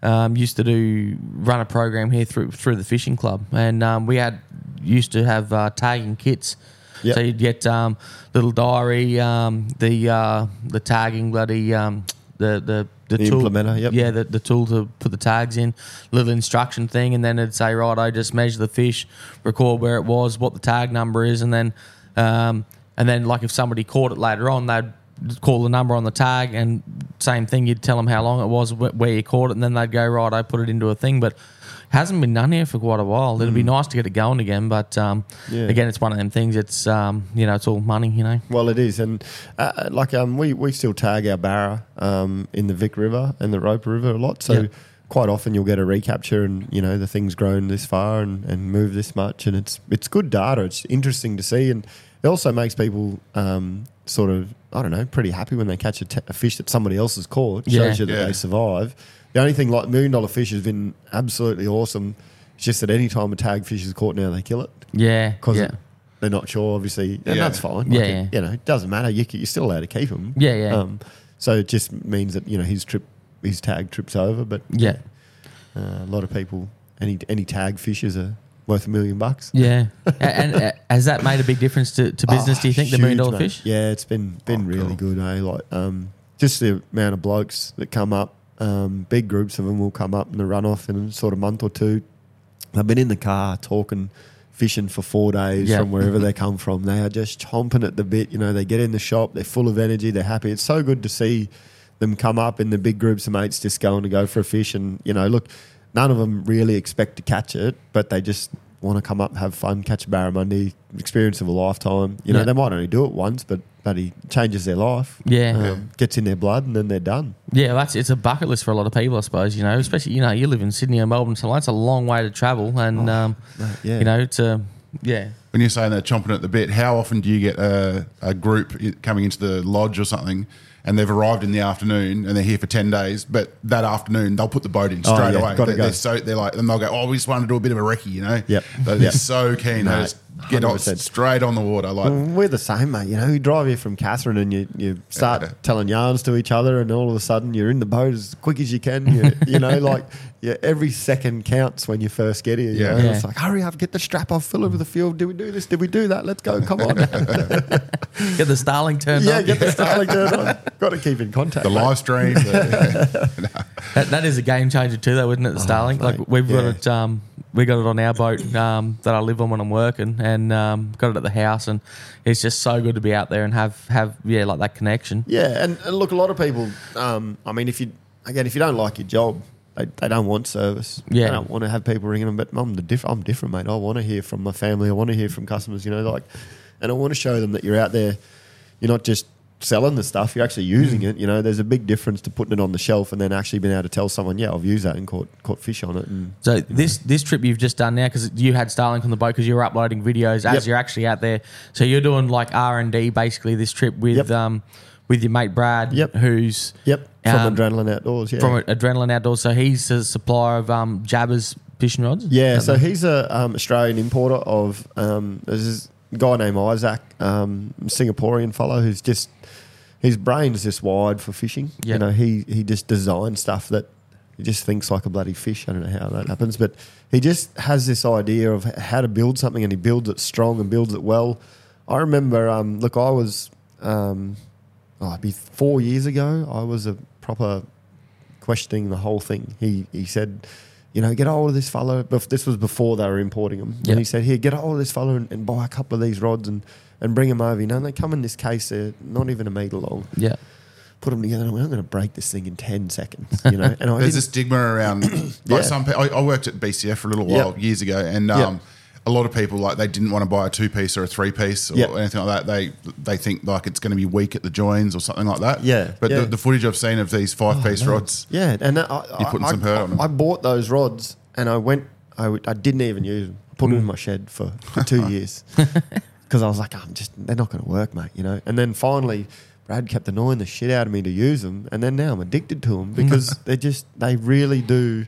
um, used to do run a program here through through the fishing club, and um, we had used to have uh, tagging kits. Yep. So you'd get um, little diary, um, the uh, the tagging bloody um, the the the, The tool, implementer, yep. yeah, the, the tool to put the tags in, little instruction thing, and then it'd say, right, I just measure the fish, record where it was, what the tag number is, and then, um, and then like if somebody caught it later on, they'd call the number on the tag, and same thing, you'd tell them how long it was, wh- where you caught it, and then they'd go, right, I put it into a thing, but hasn't been done here for quite a while. It'd be nice to get it going again, but um, Mm. Yeah. again, it's one of them things. It's um, you know, it's all money, you know. Well, it is, and uh, like um, we we still tag our barra um, in the Vic River and the Roper River a lot. So Yeah. quite often you'll get a recapture, and you know the thing's grown this far and, and moved this much, and it's it's good data. It's interesting to see, and it also makes people um, sort of I don't know pretty happy when they catch a, t- a fish that somebody else has caught. Yeah. Shows you that Yeah. they survive. The only thing like million dollar fish has been absolutely awesome. It's just that any time a tag fish is caught now, they kill it Yeah, because yeah, they're not sure, obviously, and Yeah. that's fine. Yeah, Like, yeah. it- you know, it doesn't matter. You, you're still allowed to keep them. Yeah, yeah. Um, so it just means that you know his trip, his tag trip's over. But yeah. uh, a lot of people, any any tag fishes are worth a million bucks. Yeah, A- and, uh, has that made a big difference to, to business? Oh, do you think the million dollar mate. fish? Yeah, it's been been Oh, really cool. good. Eh? Like um, just the amount of blokes that come up. Um, big groups of them will come up in the runoff in a sort of month or two. They've been in the car talking fishing for four days Yeah. from wherever they come from. They are just chomping at the bit. You know, they get in the shop, they're full of energy, they're happy. It's so good to see them come up in the big groups of mates just going to go for a fish. And, you know, look, none of them really expect to catch it, but they just want to come up, have fun, catch a barramundi, experience of a lifetime. You know, Yeah. they might only do it once, but but he changes their life. Yeah. Um, gets in their blood, and then they're done. Yeah, that's it's a bucket list for a lot of people, I suppose. You know, especially you know you live in Sydney or Melbourne, so that's a long way to travel, and um, yeah. you know to yeah. When you're saying they're chomping at the bit, how often do you get a, a group coming into the lodge or something and they've arrived in the afternoon and they're here for 10 days, but that afternoon they'll put the boat in Oh, straight yeah, away. They, they're so, they're like, and they'll go, oh, we just want to do a bit of a recce, you know? Yep. They're Yep. so keen. They Mate, just get on 100%. straight on the water. Like, Well, we're the same, mate. You know, you drive here from Katherine and you, you start Yeah. telling yarns to each other, and all of a sudden you're in the boat as quick as you can. You, you know, like yeah, every second counts when you first get here. You Yeah. know? Yeah. It's like, hurry up, get the strap off, fill over the fuel. Did we do this? Did we do that? Let's go. Come on. Get the Starlink turned yeah, on. get the Starlink turned on. Got to keep in contact. the mate. live stream. the- That, that is a game changer too, though, isn't it? The Starlink. mate, Like we've got yeah. it. Um, we got it on our boat um, that I live on when I'm working, and um, got it at the house, and it's just so good to be out there and have have yeah like that connection. Yeah, and, and look, a lot of people. Um, I mean, if you again, if you don't like your job, they, they don't want service. Yeah. they don't want to have people ringing them. But I'm the diff- I'm different, mate. I want to hear from my family. I want to hear from customers. You know, like, and I want to show them that you're out there. You're not just selling the stuff. You're actually using it. You know, there's a big difference to putting it on the shelf and then actually being able to tell someone, yeah, I've used that and caught caught fish on it. And So this this trip you've just done now because you had Starlink on the boat because you were uploading videos as Yep. you're actually out there. So you're doing like R and D basically this trip with Yep. um with your mate Brad, Yep. who's Yep, from Um, Adrenaline Outdoors. Yeah, from Adrenaline Outdoors. So he's a supplier of um, Jabbers fishing rods. Yeah, so he's a um, Australian importer of. Um, there's this guy named Isaac, um, Singaporean fellow who's just his brain's just wired for fishing. Yeah. You know, he he just designs stuff that he just thinks like a bloody fish. I don't know how that happens, but he just has this idea of how to build something, and he builds it strong and builds it well. I remember, um, look, I was, um, oh, it'd be four years ago. I was a proper questioning the whole thing. He he said, you know, get hold of this fellow. This was before they were importing them. Yeah. And he said, here, get hold of this fellow and, and buy a couple of these rods and, and bring them over. You know, and they come in this case, they're not even a meter long. yeah, Put them together. and I went, I'm going to break this thing in 10 seconds, you know. And I There's a stigma around Yeah. like some. pe- I, I worked at BCF for a little Yep. while years ago, and Yep. um, a lot of people like they didn't want to buy a two piece or a three piece or Yep. anything like that. They they think like it's going to be weak at the joins or something like that. Yeah, But yeah. The, the footage I've seen of these five piece no. rods, Yeah, and I, You're putting I, some hurt on them. I bought those rods and I went. I, I didn't even use them. Put Mm. them in my shed for, for two years because I was like, I'm just they're not going to work, mate. You know. And then finally, Brad kept annoying the shit out of me to use them, and then now I'm addicted to them because they just they really do.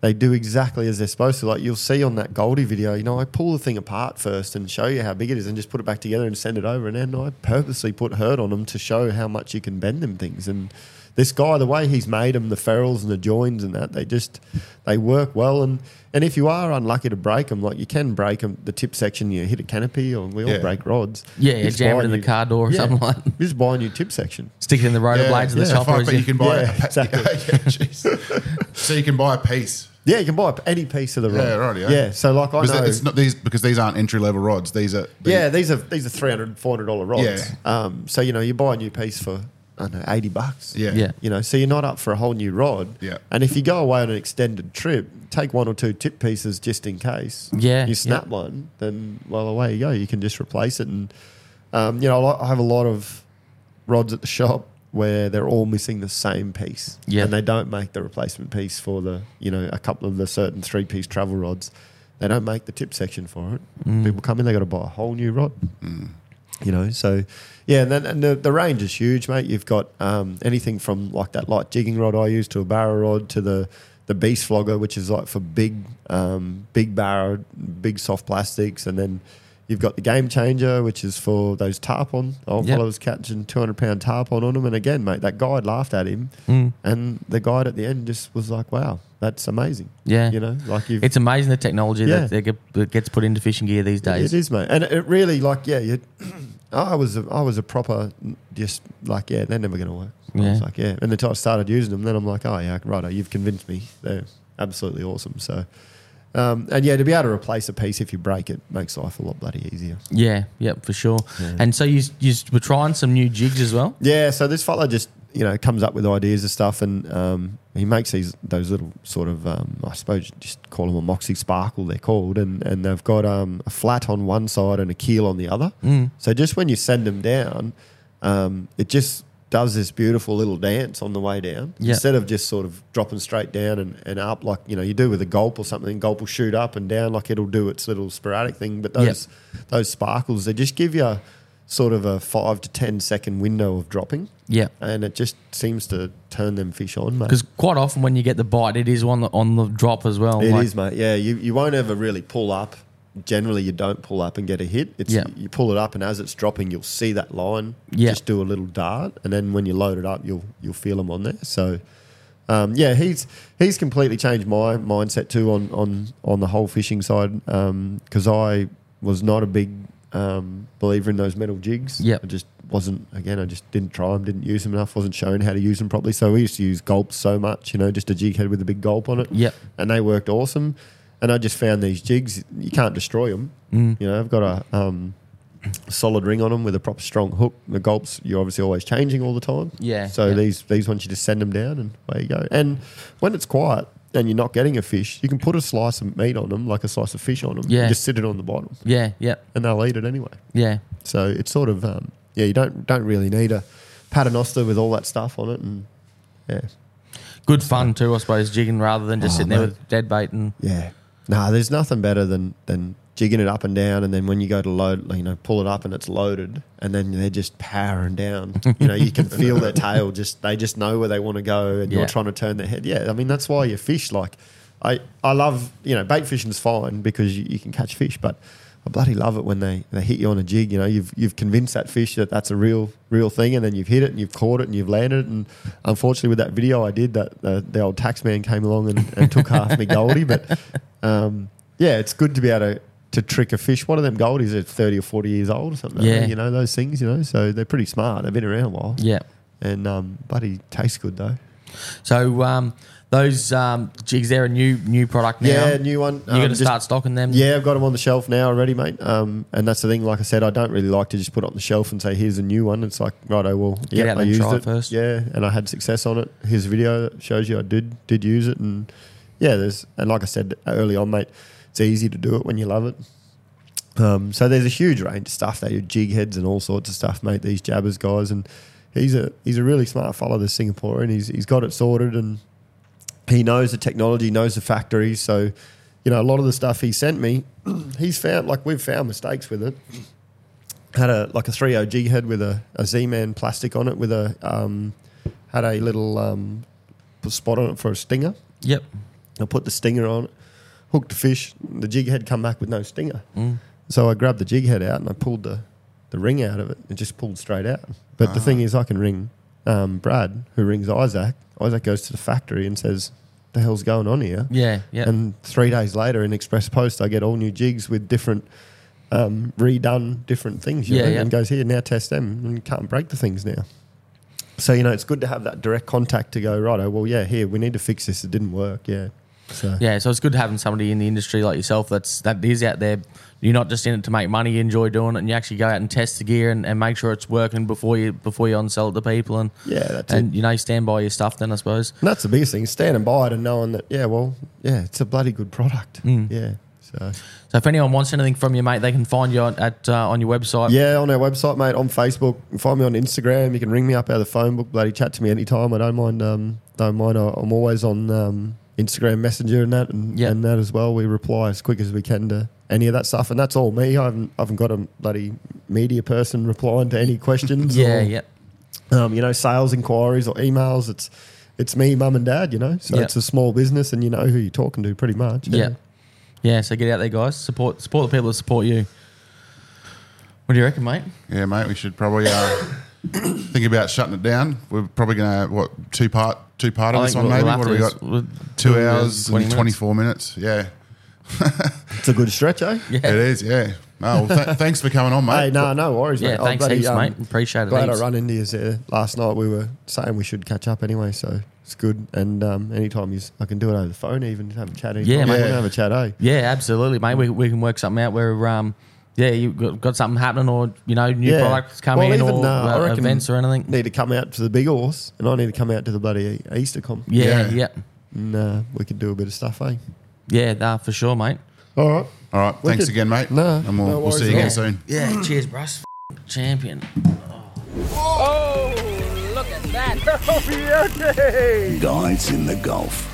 They do exactly as they're supposed to. Like you'll see on that Goldie video, you know, I pull the thing apart first and show you how big it is, and just put it back together and send it over. And then I purposely put hurt on them to show how much you can bend them things. And this guy, the way he's made them, the ferrules and the joins and that, they just they work well. And and if you are unlucky to break them, like you can break them, the tip section, you hit a canopy, or we all Yeah. break rods. Yeah, You yeah, jam it in a the car door or something like that. You just buy a new tip section. Stick it in the rotor blades of the yeah, chopper. Fuck, but you- you can buy Yeah, a, exactly. yeah, jeez. so you can buy a piece. Yeah, you can buy any piece of the rod. Yeah, right, yeah. Yeah, so like I Because know. it's not these because these aren't entry level rods. These are Yeah, these are these are 300 400 dollar rods. Yeah. Um, so you know, you buy a new piece for I don't know, 80 bucks. Yeah. Yeah. You know, so you're not up for a whole new rod. Yeah. And if you go away on an extended trip, take one or two tip pieces just in case. Yeah, You snap one, then well away you go. You can just replace it and um, you know, I have a lot of rods at the shop where they're all missing the same piece. Yeah. And they don't make the replacement piece for the, you know, a couple of the certain three piece travel rods. They don't make the tip section for it. Mm. People come in, they got to buy a whole new rod. You know, so yeah, and then and the, the range is huge, mate. You've got um, anything from like that light jigging rod I use to a barra rod to the the beast flogger, which is like for big um, big barra, big soft plastics, and then you've got the game changer, which is for those tarpon. Old Yep. fellows catching two hundred pound tarpon on them, and again, mate, that guide laughed at him, Mm. and the guide at the end just was like, "Wow, that's amazing." Yeah. you know, like you've It's amazing the technology Yeah. that, that that gets put into fishing gear these days. It is, mate, and it really like yeah. You, I was a, I was a proper just like yeah, they're never going to work. I Yeah. was like yeah, and until I started using them, then I'm like oh yeah, right, you've convinced me. They're absolutely awesome. So, um, and yeah, to be able to replace a piece if you break it makes life a lot bloody easier. Yeah, yeah, for sure. Yeah. And so you you were trying some new jigs as well. Yeah, so this fella just you know comes up with ideas and stuff, and um, he makes these those little sort of um, I suppose you just call them a moxie sparkle they're called, and and they've got um, a flat on one side and a keel on the other. Mm. So just when you send them down, um, it just does this beautiful little dance on the way down Yeah. instead of just sort of dropping straight down and, and up like you know you do with a gulp or something. Gulp will shoot up and down like it'll do its little sporadic thing, but those those sparkles they just give you sort of a five to ten second window of dropping, Yeah. and it just seems to turn them fish on, mate. Because quite often when you get the bite, it is on the on the drop as well. It like- is, mate. Yeah, you, you won't ever really pull up. Generally, you don't pull up and get a hit. It's Yeah. you pull it up, and as it's dropping, you'll see that line. Yeah. Just do a little dart, and then when you load it up, you'll you'll feel them on there. So, um, yeah, he's he's completely changed my mindset too on on on the whole fishing side. Because I was not a big um, believer in those metal jigs. Yeah, I just wasn't. Again, I just didn't try them, didn't use them enough. wasn't shown how to use them properly. So we used to use gulps so much, you know, just a jig head with a big gulp on it Yeah, and they worked awesome. And I just found these jigs, you can't destroy them. Mm. You know, I've got a um, solid ring on them with a proper strong hook. The gulps, you're obviously always changing all the time. Yeah, So yeah. these these ones, you just send them down and away you go. And when it's quiet and you're not getting a fish, you can put a slice of meat on them, like a slice of fish on them. Yeah. And just sit it on the bottom, Yeah. Yeah. and they'll eat it anyway. Yeah. So it's sort of um, yeah, you don't don't really need a paternoster with all that stuff on it, and yeah, Good fun too, I suppose, jigging rather than just Oh, sitting there with dead bait and Yeah. Nah, there's nothing better than than jigging it up and down, and then when you go to load, you know, pull it up and it's loaded, and then they're just powering down. You know, you can feel their tail just they just know where they want to go, and Yeah. you're trying to turn their head. Yeah, I mean that's why you fish. Like, I I love you know bait fishing's fine because you, you can catch fish, but I bloody love it when they, they hit you on a jig. You know, you've you've convinced that fish that that's a real real thing, and then you've hit it and you've caught it and you've landed it. And unfortunately, with that video I did, that uh, the old tax man came along and, and took half me goldie. But um, yeah, it's good to be able to, to trick a fish. One of them goldies are thirty or forty years old or something. Yeah. you know those things. You know, so they're pretty smart. They've been around a while. Yeah. and um, buddy tastes good though. So um, those um, jigs, they're a new new product now. Yeah, new one. You're Um, going to start stocking them. Yeah, I've got them on the shelf now already, mate. Um, and that's the thing. Like I said, I don't really like to just put it on the shelf and say, "Here's a new one." It's like, right, I will. Get out I used it first. Yeah, and I had success on it. Here's a video that shows you I did did use it, and yeah, there's and like I said early on, mate, it's easy to do it when you love it. Um, so there's a huge range of stuff. They do jig heads and all sorts of stuff, mate. These jabbers guys, and he's a he's a really smart fellow, this Singaporean. He's he's got it sorted, and he knows the technology, knows the factories. So, you know, a lot of the stuff he sent me, he's found like we've found mistakes with it. Had a like a three O jig head with a, a Z Man plastic on it with a um, had a little um, spot on it for a stinger. Yep. I put the stinger on it, hooked the fish. The jig head come back with no stinger. Mm. So I grabbed the jig head out and I pulled the, the ring out of it. It just pulled straight out. But the thing is, I can ring um, Brad, who rings Isaac. Isaac goes to the factory and says, "The hell's going on here?" Yeah. Yeah. And three days later, in Express Post, I get all new jigs with different um, redone different things. You Yeah, know, yeah. And goes here now, test them, and you can't break the things now. So you know, it's good to have that direct contact to go right. Oh, well, yeah, here we need to fix this. It didn't work. Yeah. So Yeah, so it's good having somebody in the industry like yourself that's that is out there. You're not just in it to make money, you enjoy doing it, and you actually go out and test the gear and, and make sure it's working before you before you unsell it to people and yeah, that's it. and you know you stand by your stuff. Then I suppose. And that's the biggest thing, standing by it and knowing that, yeah, well, yeah, it's a bloody good product. Mm. Yeah. So, So if anyone wants anything from you, mate, they can find you on, at uh, on your website. yeah, on our website, mate, on Facebook, find me on Instagram. You can ring me up out of the phone book, bloody chat to me anytime. I don't mind. Um, don't mind. I- I'm always on um, Instagram Messenger and that, and, Yeah. and that as well. We reply as quick as we can to any of that stuff, and that's all me. I haven't, I haven't got a bloody media person replying to any questions. yeah, or, yeah. um, you know, sales inquiries or emails. It's it's me, mum, and dad. You know, so Yeah. it's a small business, and you know who you're talking to pretty much. Yeah. Yeah, so get out there, guys. Support support the people that support you. What do you reckon, mate? Yeah, mate, we should probably uh, think about shutting it down. We're probably going to, what, two part two part of this one, we'll- maybe? we'll What have have we got? we'll- Two we'll- hours 20 and minutes. 24 minutes. Yeah, It's a good stretch, eh? Yeah. it is. Yeah. Oh, well, th- thanks for coming on, mate. Hey, no, no worries, Yeah, mate. Oh, thanks bloody, heaps, um, mate. Appreciate it. Glad heaps. I run into you there last night. We were saying we should catch up anyway, so it's good. And um, anytime you, s- I can do it over the phone, even have a chat. Yeah, anytime. mate. We can have a chat, eh? Yeah, absolutely, mate. We, we can work something out where, um, yeah, you got, got something happening, or you know, new Yeah. products coming Well, in, even, or uh, I uh, reckon- events or anything. Need to come out to the big horse, and I need to come out to the bloody Easter comp. Yeah, Yeah. yeah, And uh, we could do a bit of stuff, eh? yeah, nah, for sure, mate. All right. All right. Thanks Wicked. again, mate. No, And we'll, no we'll see worries you again at soon. Yeah, cheers, Bruce. Champion. Oh look at that. Guys in the Gulf.